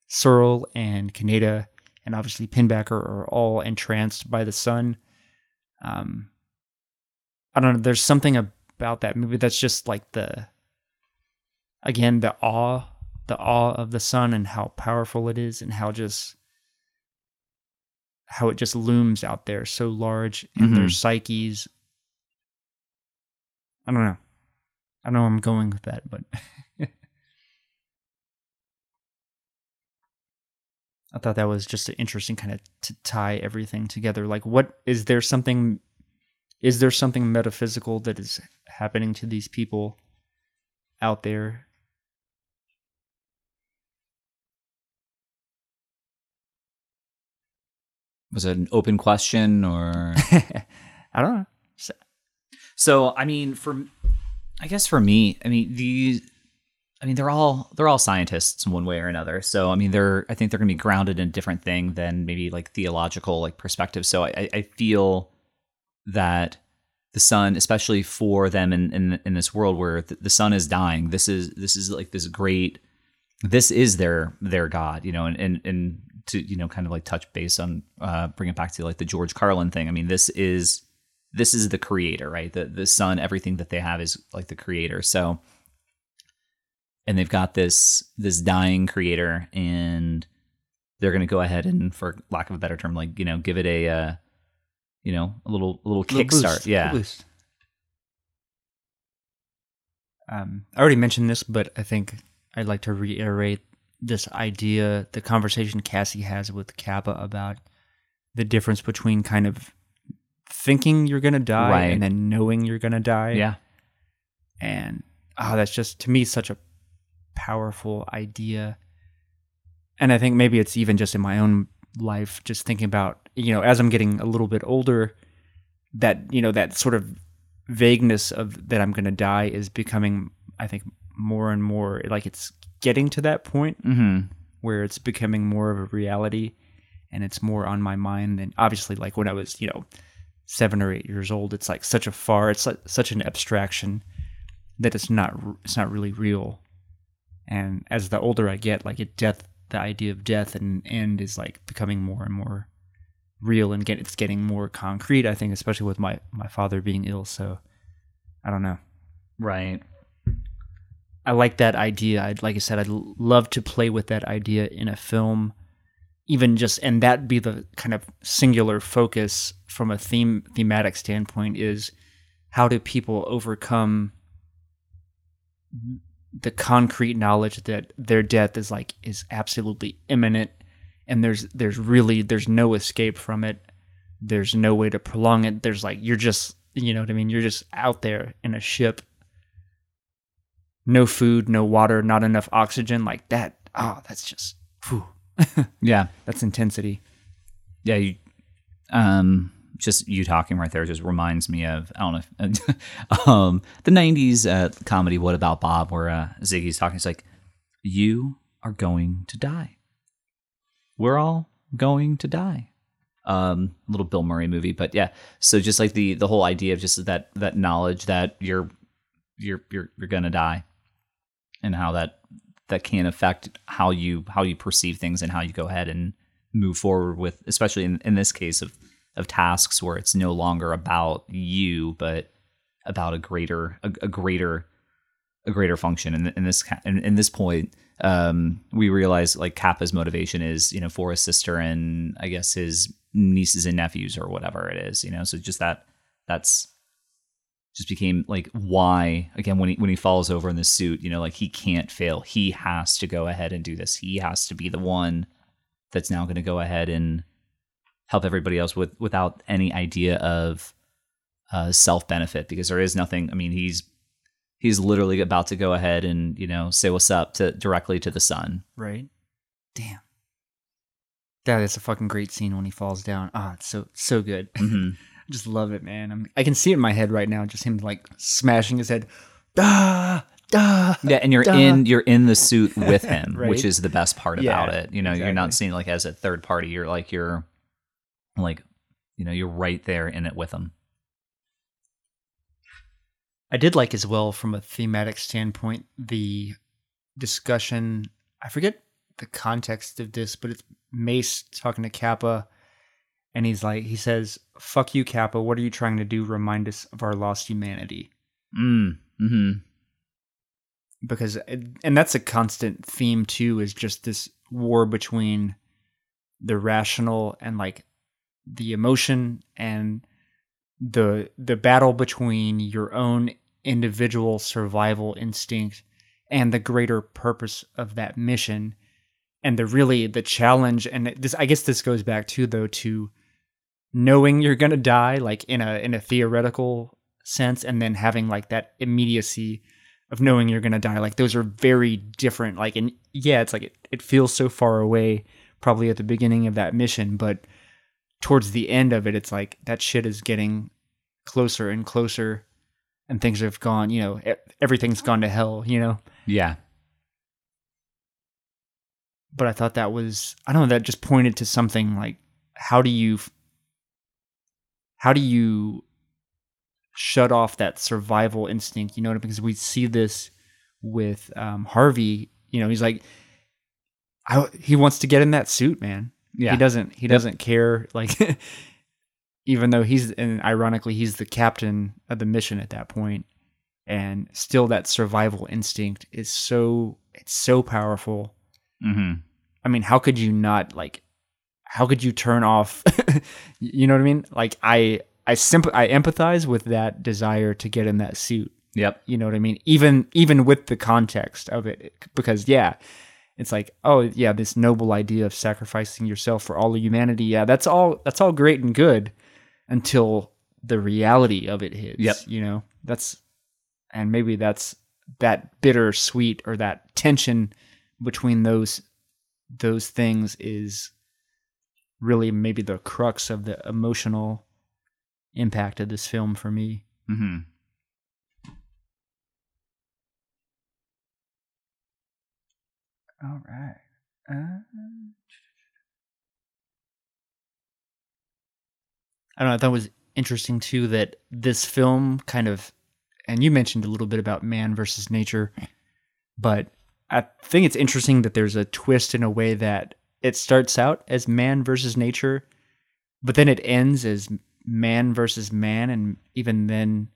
Speaker 1: Searle and Kaneda and obviously Pinbacker are all entranced by the sun, um, I don't know. There's something about that movie that's just like the again the awe, the awe of the sun and how powerful it is and how just how it just looms out there so large in their
Speaker 2: Mhm.
Speaker 1: psyches. I don't know. I don't know where I'm going with that, but I thought that was just an interesting kind of to tie everything together. Like, what is there something? Is there something metaphysical that is happening to these people out there?
Speaker 2: Was it an open question or?
Speaker 1: I don't know.
Speaker 2: So I mean, for I guess for me, I mean these, I mean they're all they're all scientists in one way or another. So I mean they're I think they're going to be grounded in a different thing than maybe like theological like perspective. So I I feel that the sun, especially for them in in, in this world where the, the sun is dying, this is this is like this great. This is their their god, you know, and and and to you know kind of like touch base on uh bring it back to like the George Carlin thing. I mean, this is this is the creator, right? The the sun, everything that they have is like the creator. So and they've got this this dying creator and they're going to go ahead and for lack of a better term like, you know, give it a uh you know, a little little
Speaker 1: Little
Speaker 2: kickstart.
Speaker 1: boost,
Speaker 2: yeah.
Speaker 1: boost. Um, I already mentioned this, but I think I'd like to reiterate this idea, the conversation Cassie has with Capa about the difference between kind of thinking you're gonna die
Speaker 2: Right.
Speaker 1: and then knowing you're gonna die.
Speaker 2: Yeah.
Speaker 1: and oh, that's just to me such a powerful idea. And I think maybe it's even just in my own life, just thinking about you know as I'm getting a little bit older, that you know that sort of vagueness of that I'm going to die is becoming, I think, more and more like it's getting to that point
Speaker 2: Mhm.
Speaker 1: where it's becoming more of a reality and it's more on my mind than obviously like when I was, you know, seven or eight years old. It's like such a far, it's like such an abstraction that it's not, it's not really real. And as the older I get, like it death, the idea of death and end is like becoming more and more real and get it's getting more concrete. I think, especially with my my father being ill. So I don't know.
Speaker 2: Right.
Speaker 1: I like that idea. I'd like I said, I'd love to play with that idea in a film, even just and that be the kind of singular focus from a theme thematic standpoint is how do people overcome the concrete knowledge that their death is like is absolutely imminent and there's there's really there's no escape from it. There's no way to prolong it. There's like you're just you know what i mean? You're just out there in a ship no food, no water, not enough oxygen, like that. Oh, that's just, whew,
Speaker 2: Yeah.
Speaker 1: that's intensity.
Speaker 2: Yeah, you, um, just you talking right there just reminds me of I don't know, if, um, the '90s uh, comedy "What About Bob," where uh, Siggy's talking. It's like, "You are going to die. We're all going to die." Um, little Bill Murray movie, but yeah. So just like the the whole idea of just that that knowledge that you're you're you're you're gonna die, and how that that can affect how you how you perceive things and how you go ahead and move forward with especially in, in this case of of tasks where it's no longer about you but about a greater a, a greater a greater function. And in this in, in this point um we realize like capa's motivation is you know for his sister and i guess his nieces and nephews or whatever it is you know? So just that that's just became like why again when he when he falls over in the suit you know like he can't fail he has to go ahead and do this he has to be the one that's now going to go ahead and help everybody else with without any idea of uh, self benefit because there is nothing i mean he's he's literally about to go ahead and you know say what's up to directly to the sun
Speaker 1: Right? Damn. That is a fucking great scene when he falls down. Ah, it's so so good.
Speaker 2: Mhm.
Speaker 1: I just love it, man. I'm, I can see it in my head right now, just him like smashing his head. Da, da.
Speaker 2: Yeah, and you're
Speaker 1: Duh.
Speaker 2: in you're in the suit with him,
Speaker 1: Right.
Speaker 2: which is the best part
Speaker 1: Yeah,
Speaker 2: about it. You know, you're not
Speaker 1: exactly.
Speaker 2: seeing like as a third party. You're like you're like you know you're right there in it with him.
Speaker 1: I did like as well from a thematic standpoint the discussion. I forget the context of this, but it's Mace talking to Capa, and he's like, he says, "Fuck you, Capa. What are you trying to do? Remind us of our lost humanity."
Speaker 2: Mm. Hmm.
Speaker 1: because and that's a constant theme too is just this war between the rational and like the emotion and the the battle between your own individual survival instinct and the greater purpose of that mission and the really the challenge and this I guess this goes back too though to knowing you're going to die like in a in a theoretical sense and then having like that immediacy of knowing you're going to die like those are very different like and yeah it's like it, it feels so far away probably at the beginning of that mission but towards the end of it it's like that shit is getting closer and closer and things have gone you know everything's gone to hell you know
Speaker 2: Yeah.
Speaker 1: but I thought that was I don't know that just pointed to something like how do you how do you shut off that survival instinct you know because we see this with um, Harvey you know he's like I, he wants to get in that suit man
Speaker 2: Yeah.
Speaker 1: he doesn't he doesn't care like even though he's and ironically he's the captain of the mission at that point and still that survival instinct is so it's so powerful
Speaker 2: Mm-hmm.
Speaker 1: I mean, how could you not like? How could you turn off? you know what I mean? Like I, I simp- I empathize with that desire to get in that suit.
Speaker 2: Yep.
Speaker 1: You know what I mean? Even even with the context of it, because yeah, it's like oh yeah, this noble idea of sacrificing yourself for all of humanity. Yeah, that's all. That's all great and good until the reality of it hits.
Speaker 2: Yep.
Speaker 1: You know, that's and maybe that's that bitter sweet or that tension between those those things is really maybe the crux of the emotional impact of this film for me.
Speaker 2: Mm-hmm.
Speaker 1: All right. Uh, I don't know. I thought it was interesting too that this film kind of, and you mentioned a little bit about man versus nature, but I think it's interesting that there's a twist in a way that it starts out as man versus nature, but then it ends as man versus man, and even then,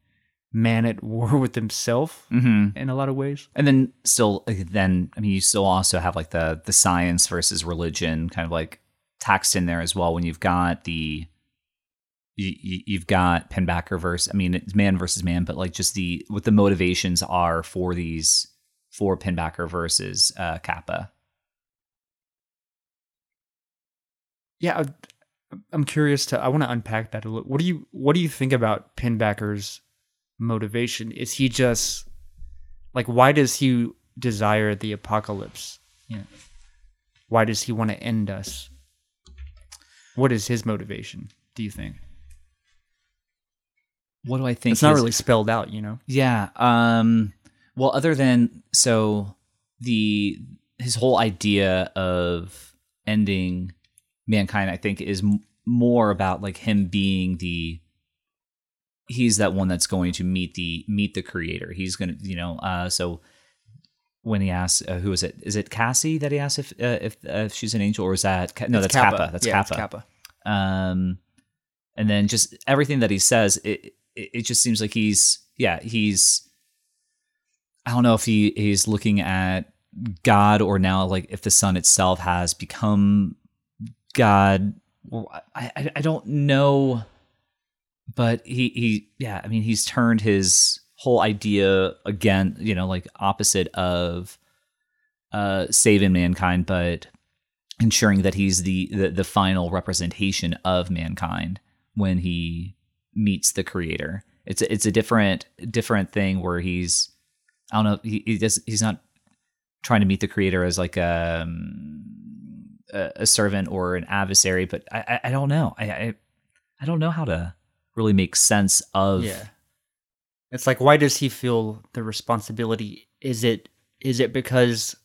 Speaker 1: man at war with himself
Speaker 2: Mm-hmm.
Speaker 1: in a lot of ways.
Speaker 2: And then still, then I mean, you still also have like the the science versus religion kind of like taxed in there as well. When you've got the you, you've got Pinbacker versus I mean, it's man versus man, but like just the what the motivations are for these for Pinbacker versus uh, Capa.
Speaker 1: Yeah, I'm curious to. I want to unpack that a little. What do you What do you think about Pinbacker's motivation? Is he just like why does he desire the apocalypse? You know, why does he want to end us? What is his motivation? Do you think
Speaker 2: What do I think?
Speaker 1: it's not really spelled out? You know,
Speaker 2: Yeah. Um well other than so the his whole idea of ending mankind I think is m- more about like him being the he's that one that's going to meet the meet the creator. He's going to, you know, uh so when he asks uh, who is it? Is it Cassie that he asks if uh, if uh, if she's an angel or is that no
Speaker 1: It's
Speaker 2: that's Capa. That's
Speaker 1: Yeah, it's
Speaker 2: Capa um and then just everything that he says it, it it just seems like he's yeah he's i don't know if he he's looking at god or now like if the sun itself has become god i i, don't know but he he yeah i mean he's turned his whole idea again you know like opposite of uh saving mankind but ensuring that he's the, the the final representation of mankind when he meets the creator. It's a, it's a different different thing where he's I don't know he, he does he's not trying to meet the creator as like a a, a servant or an adversary, but I I, I don't know I, I I don't know how to really make sense of
Speaker 1: Yeah. It's like why does he feel the responsibility? Is it is it because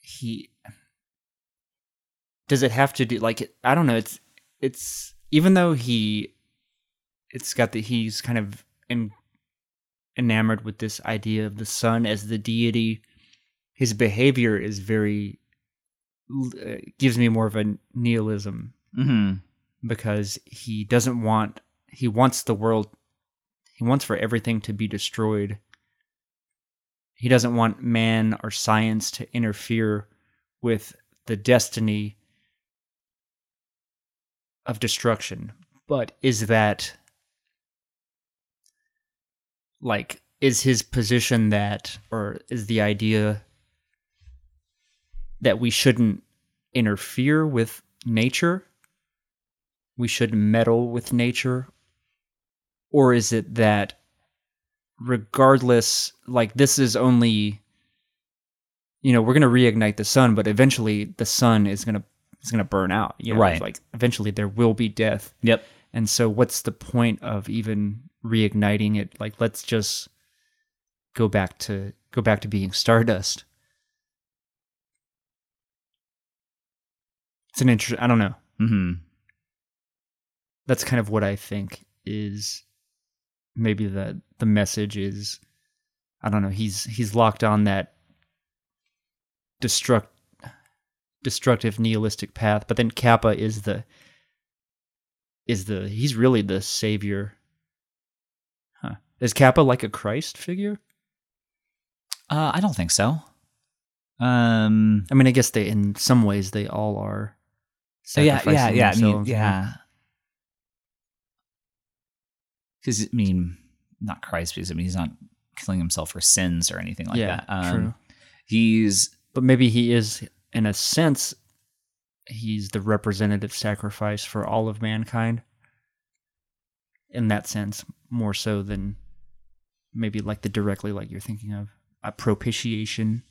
Speaker 1: he does it have to do like I don't know, it's it's even though he it's got that he's kind of en, enamored with this idea of the sun as the deity, his behavior is very gives me more of a nihilism
Speaker 2: Mhm.
Speaker 1: because he doesn't want he wants the world he wants for everything to be destroyed he doesn't want man or science to interfere with the destiny of destruction but is that like is his position that or is the idea that we shouldn't interfere with nature? We should meddle with nature? Or is it that regardless like this is only you know we're going to reignite the sun but eventually the sun is going to is to burn out you know?
Speaker 2: Right.
Speaker 1: like eventually there will be death.
Speaker 2: Yep.
Speaker 1: and so what's the point of even reigniting it? Like let's just go back to go back to being stardust it's an interest i don't know.
Speaker 2: Mhm.
Speaker 1: that's kind of what I think is maybe the the message is I don't know he's he's locked on that destruct destructive nihilistic path but then Capa is the is the he's really the savior. Huh. Is Capa like a Christ figure?
Speaker 2: Uh, I don't think so. Um
Speaker 1: I mean I guess they in some ways they all are
Speaker 2: So yeah, yeah, yeah. I mean, yeah. Because I mean, not Christ, because I mean, he's not killing himself for sins or anything like
Speaker 1: yeah
Speaker 2: that. Um,
Speaker 1: true
Speaker 2: He's
Speaker 1: but maybe he is in a sense he's the representative sacrifice for all of mankind in that sense more so than maybe like the directly like you're thinking of a propitiation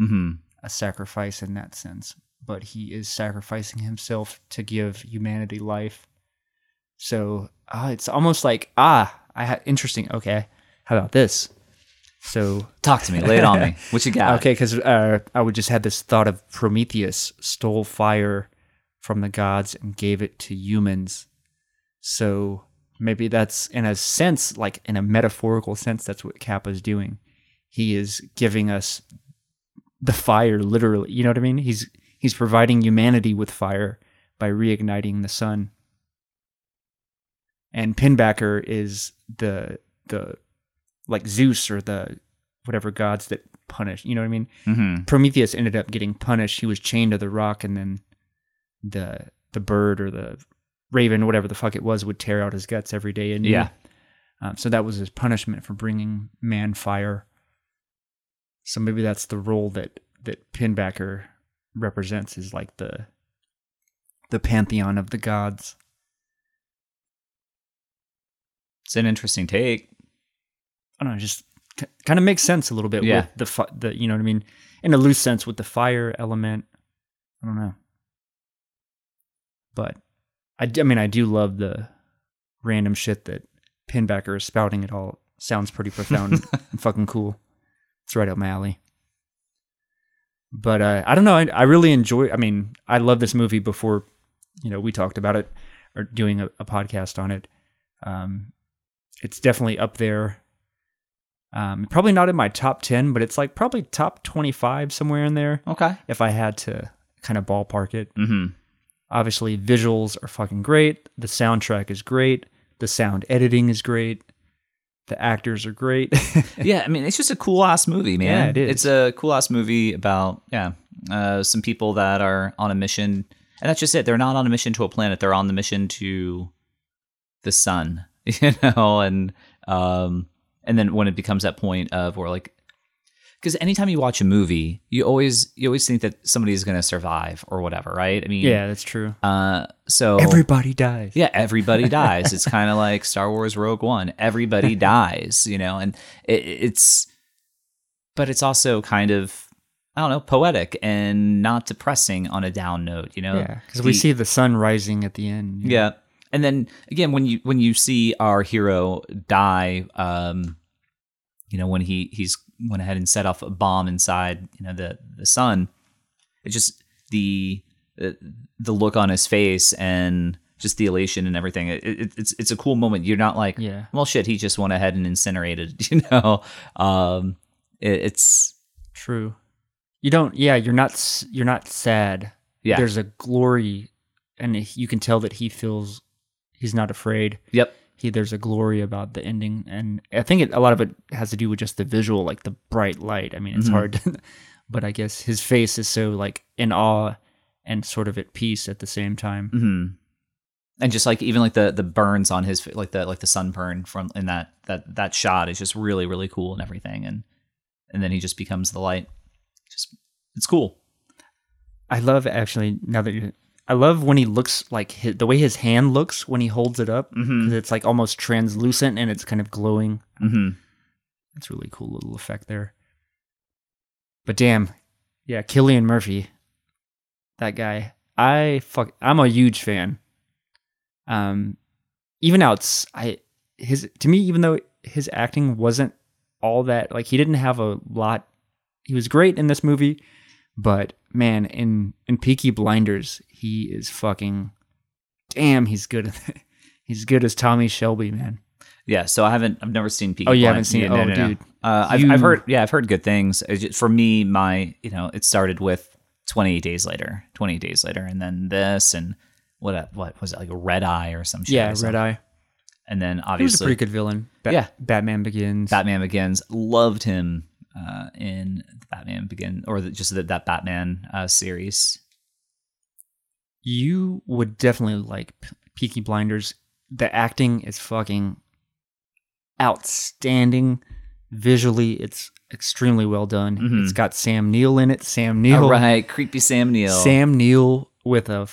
Speaker 2: mm-hmm.
Speaker 1: a sacrifice in that sense but he is sacrificing himself to give humanity life so ah, it's almost like ah i had interesting okay how about this so
Speaker 2: talk to me, lay it on me. What you got?
Speaker 1: Okay, because uh, I would just had this thought of Prometheus stole fire from the gods and gave it to humans. So maybe that's in a sense, like in a metaphorical sense, that's what Capa's doing. He is giving us the fire, literally. You know what I mean? He's he's providing humanity with fire by reigniting the sun. And Pinbacker is the the like Zeus or the whatever gods that punish. You know what I mean?
Speaker 2: hmm
Speaker 1: Prometheus ended up getting punished. He was chained to the rock, and then the the bird or the raven, whatever the fuck it was, would tear out his guts every day. And
Speaker 2: Yeah.
Speaker 1: um, so that was his punishment for bringing man fire. So maybe that's the role that that Pinbacker represents is like the the pantheon of the gods.
Speaker 2: It's an interesting take.
Speaker 1: I don't know, just kind of makes sense a little bit
Speaker 2: Yeah.
Speaker 1: with the fi- the you know what I mean, in a loose sense with the fire element. I don't know, but I, d- I mean I do love the random shit that Pinbacker is spouting. It all sounds pretty profound and fucking cool. It's right up my alley. But uh, I don't know. I, I really enjoy. I mean, I love this movie. Before you know, we talked about it or doing a, a podcast on it. Um, it's definitely up there. Um, probably not in my top ten, but it's like probably top twenty-five somewhere in there.
Speaker 2: Okay.
Speaker 1: If I had to kind of ballpark it,
Speaker 2: Mm-hmm.
Speaker 1: obviously visuals are fucking great. The soundtrack is great. The sound editing is great. The actors are great.
Speaker 2: yeah, I mean, it's just a cool ass movie, man.
Speaker 1: Yeah, it is.
Speaker 2: It's a cool ass movie about yeah, uh, some people that are on a mission, and that's just it. They're not on a mission to a planet. They're on the mission to the sun, you know, and um, and then when it becomes that point of where like, because anytime you watch a movie, you always you always think that somebody's gonna survive or whatever, right? I mean,
Speaker 1: yeah, that's true.
Speaker 2: Uh, so
Speaker 1: Everybody dies.
Speaker 2: yeah, everybody dies. It's kind of like Star Wars Rogue One. Everybody dies, you know, and it, it's, but it's also kind of, I don't know, poetic and not depressing on a down note, you know?
Speaker 1: Yeah, because we see the sun rising at the end. you know?
Speaker 2: yeah. and then again when you when you see our hero die um you know when he he's went ahead and set off a bomb inside you know the the sun it just the the look on his face and just the elation and everything it, it, it's it's a cool moment you're not like
Speaker 1: Yeah.
Speaker 2: well shit he just went ahead and incinerated you know um it, it's
Speaker 1: True. You don't. Yeah, you're not. You're not sad.
Speaker 2: yeah
Speaker 1: There's a glory, and you can tell that he feels. He's not afraid.
Speaker 2: yep
Speaker 1: He there's a glory about the ending, and I think it, a lot of it has to do with just the visual, like the bright light. I mean, it's
Speaker 2: Mhm.
Speaker 1: hard, to, but I guess his face is so like in awe and sort of at peace at the same time.
Speaker 2: hmm And just like even like the the burns on his like the like the sunburn from in that that that shot is just really really cool and everything and and then he just becomes the light. Just it's cool.
Speaker 1: I love actually now that you. I love when he looks like his, the way his hand looks when he holds it up
Speaker 2: Mm-hmm.
Speaker 1: it's like almost translucent and it's kind of glowing.
Speaker 2: Mm-hmm.
Speaker 1: That's a really cool little effect there. But damn, yeah, Cillian Murphy, that guy. I fuck. I'm a huge fan. Um, even outs, I his to me, even though his acting wasn't all that like he didn't have a lot. He was great in this movie, but man, in in Peaky Blinders, he is fucking. Damn, he's good. he's good as Tommy Shelby, man.
Speaker 2: Yeah, so I haven't I've never seen Peaky
Speaker 1: Oh, you haven't
Speaker 2: Blinders.
Speaker 1: seen it?
Speaker 2: Yeah,
Speaker 1: Oh, dude.
Speaker 2: Uh, I've,
Speaker 1: You-
Speaker 2: I've heard yeah, I've heard good things. Just- for me, my you know, it started with Twenty days later, Twenty days later, and then this and what what was it like a red eye or some shit?
Speaker 1: Yeah, Red. Eye.
Speaker 2: And then
Speaker 1: He was a
Speaker 2: obviously
Speaker 1: pretty good villain. Ba-
Speaker 2: Yeah.
Speaker 1: Batman Begins.
Speaker 2: Batman Begins. Loved him uh, in the Batman Begin or the, just the, that Batman uh, series.
Speaker 1: You would definitely like Peaky Blinders. The acting is fucking outstanding. Visually, it's extremely well done.
Speaker 2: Mhm.
Speaker 1: It's got Sam Neill in it. Sam Neill.
Speaker 2: All right, creepy Sam Neill.
Speaker 1: Sam Neill with a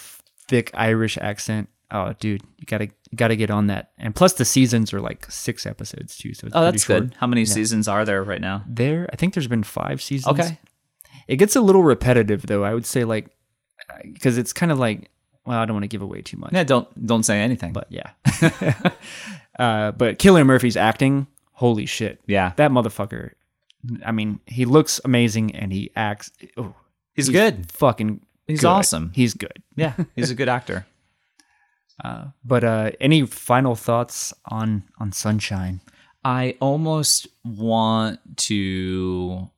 Speaker 1: thick Irish accent. Oh, dude, you gotta you gotta get on that. And plus, the seasons are like six episodes too. So it's
Speaker 2: oh, that's
Speaker 1: short.
Speaker 2: good. How many seasons are there right now?
Speaker 1: There, I think there's been five seasons.
Speaker 2: Okay.
Speaker 1: It gets a little repetitive though. I would say like because it's kind of like well, I don't want to give away too much.
Speaker 2: Yeah, don't don't say anything.
Speaker 1: But yeah. uh, but Cillian Murphy's acting, holy shit.
Speaker 2: yeah,
Speaker 1: That motherfucker. I mean, he looks amazing and he acts. Oh,
Speaker 2: he's, good.
Speaker 1: Fucking.
Speaker 2: He's
Speaker 1: good.
Speaker 2: awesome.
Speaker 1: He's good.
Speaker 2: Yeah, he's a good actor.
Speaker 1: Uh, but uh, any final thoughts on on Sunshine?
Speaker 2: I almost want to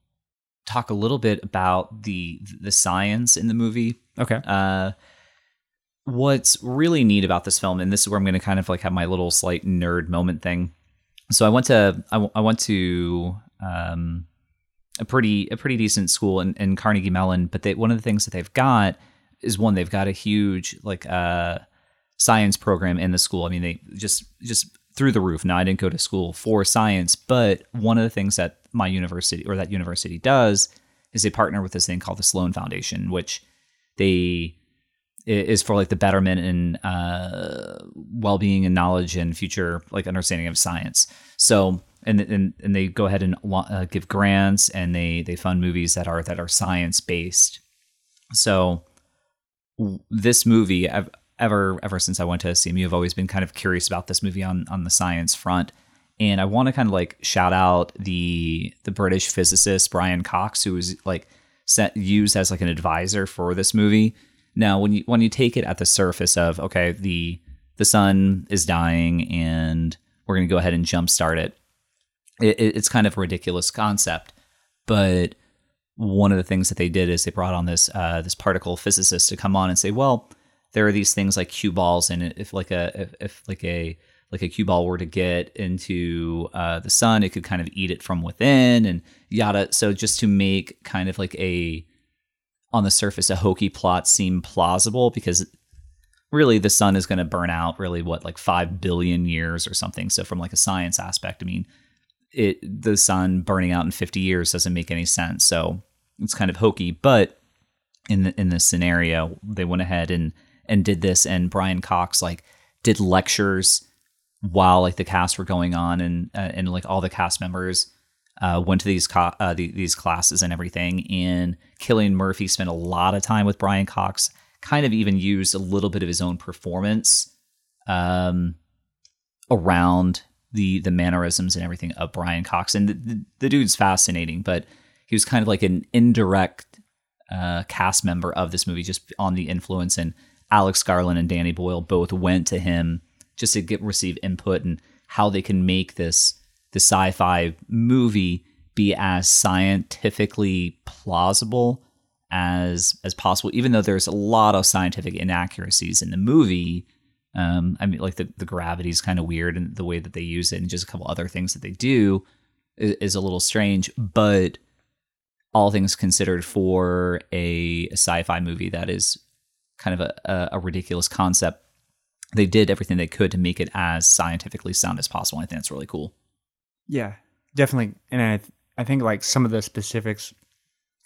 Speaker 2: talk a little bit about the the science in the movie.
Speaker 1: Okay.
Speaker 2: Uh, what's really neat about this film, and this is where I'm going to kind of like have my little slight nerd moment thing. So I went to I, w- I went to um, a pretty a pretty decent school in, in Carnegie Mellon, but they, one of the things that they've got is one they've got a huge like uh, science program in the school. I mean, they just just through the roof. Now I didn't go to school for science, but one of the things that my university or that university does is they partner with this thing called the Sloan Foundation, which they is for like the betterment and uh, well-being and knowledge and future like understanding of science. So and and, and they go ahead and uh, give grants and they they fund movies that are that are science based. So this movie I've ever ever since I went to CMU I've always been kind of curious about this movie on on the science front and I want to kind of like shout out the the British physicist Brian Cox who was like set used as like an advisor for this movie. Now when you when you take it at the surface of okay the the sun is dying and we're going to go ahead and jumpstart it. it, it it's kind of a ridiculous concept, but one of the things that they did is they brought on this uh, this particle physicist to come on and say, well, there are these things like Q-balls, and if like a if, if like a like a Q-ball were to get into uh, the sun, it could kind of eat it from within, and yada. So just to make kind of like a on the surface a hokey plot seem plausible, because really the sun is going to burn out really what like five billion years or something. So from like a science aspect, I mean, it the sun burning out in 50 years doesn't make any sense. So it's kind of hokey, but in the, in this scenario, they went ahead and and did this, and Brian Cox like did lectures while like the cast were going on, and uh, and like all the cast members uh, went to these co- uh, the, these classes and everything. And Cillian Murphy spent a lot of time with Brian Cox, kind of even used a little bit of his own performance um, around the the mannerisms and everything of Brian Cox. And the, the, the dude's fascinating, but he was kind of like an indirect uh, cast member of this movie, just on the influence. And Alex Garland and Danny Boyle both went to him just to get receive input and how they can make this the sci-fi movie be as scientifically plausible as as possible even though there's a lot of scientific inaccuracies in the movie um, I mean, like the, the gravity is kind of weird and the way that they use it, and just a couple other things that they do is, is a little strange. But all things considered, for a, a sci-fi movie that is kind of a, a, ridiculous concept, they did everything they could to make it as scientifically sound as possible. I think that's really cool.
Speaker 1: Yeah, definitely. And I I think like some of the specifics,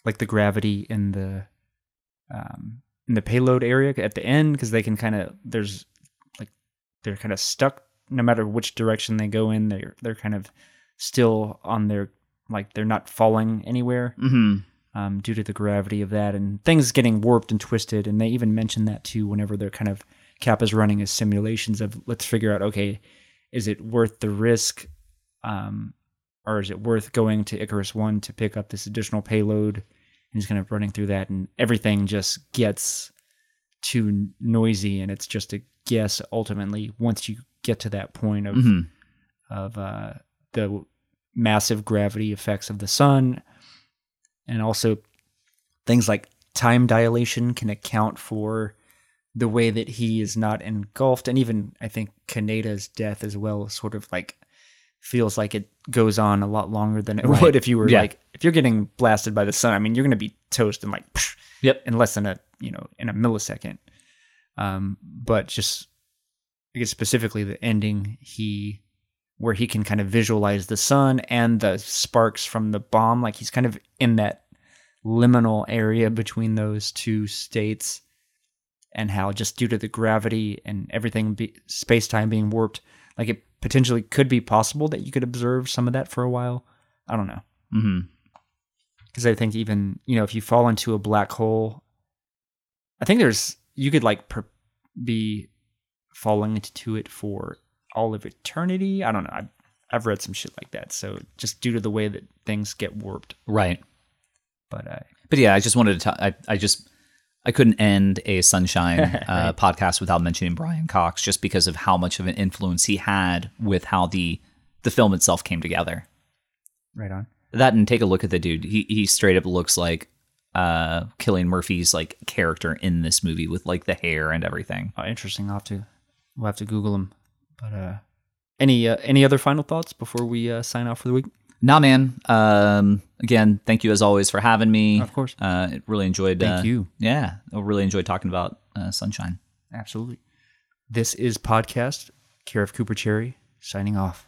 Speaker 1: like the gravity in the um in the payload area at the end, because they can kind of there's like they're kind of stuck no matter which direction they go in. They're they're kind of still on their like they're not falling anywhere
Speaker 2: mm-hmm.
Speaker 1: um, due to the gravity of that and things getting warped and twisted. And they even mention that too whenever they're kind of Capa's running his simulations of let's figure out okay, is it worth the risk, um, or is it worth going to Icarus One to pick up this additional payload? And he's kind of running through that, and everything just gets too noisy, and it's just a guess ultimately once you get to that point of
Speaker 2: mm-hmm.
Speaker 1: of uh, the massive gravity effects of the sun, and also things like time dilation can account for the way that he is not engulfed, and even I think Kaneda's death as well, sort of like feels like it goes on a lot longer than it right. would if you were yeah. like if you're getting blasted by the sun. I mean, you're going to be toast in like
Speaker 2: yep
Speaker 1: in less than a you know in a millisecond. Um, but just I guess specifically the ending, he where he can kind of visualize the sun and the sparks from the bomb, like he's kind of in that liminal area between those two states, and how just due to the gravity and everything, be, space time being warped, like it potentially could be possible that you could observe some of that for a while. I don't know. Because
Speaker 2: mm-hmm.
Speaker 1: I think even you know if you fall into a black hole, I think there's you could like per- be falling into it for all of eternity. I don't know. I've, I've read some shit like that. So just due to the way that things get warped,
Speaker 2: right?
Speaker 1: But I,
Speaker 2: but yeah, I just wanted to. T- I I just I couldn't end a Sunshine uh, podcast without mentioning Brian Cox, just because of how much of an influence he had with how the the film itself came together.
Speaker 1: Right on.
Speaker 2: That and take a look at the dude. He he straight up looks like uh Cillian Murphy's like character in this movie with like the hair and everything.
Speaker 1: Oh, interesting. I'll have to we'll have to Google him. But uh, any uh, any other final thoughts before we uh, sign off for the week?
Speaker 2: Nah, man. Um, again, thank you as always for having me.
Speaker 1: Of course.
Speaker 2: Uh, really enjoyed.
Speaker 1: Thank
Speaker 2: uh,
Speaker 1: you.
Speaker 2: Yeah, I really enjoyed talking about uh, Sunshine.
Speaker 1: Absolutely. This is podcast care of Cooper Cherry signing off.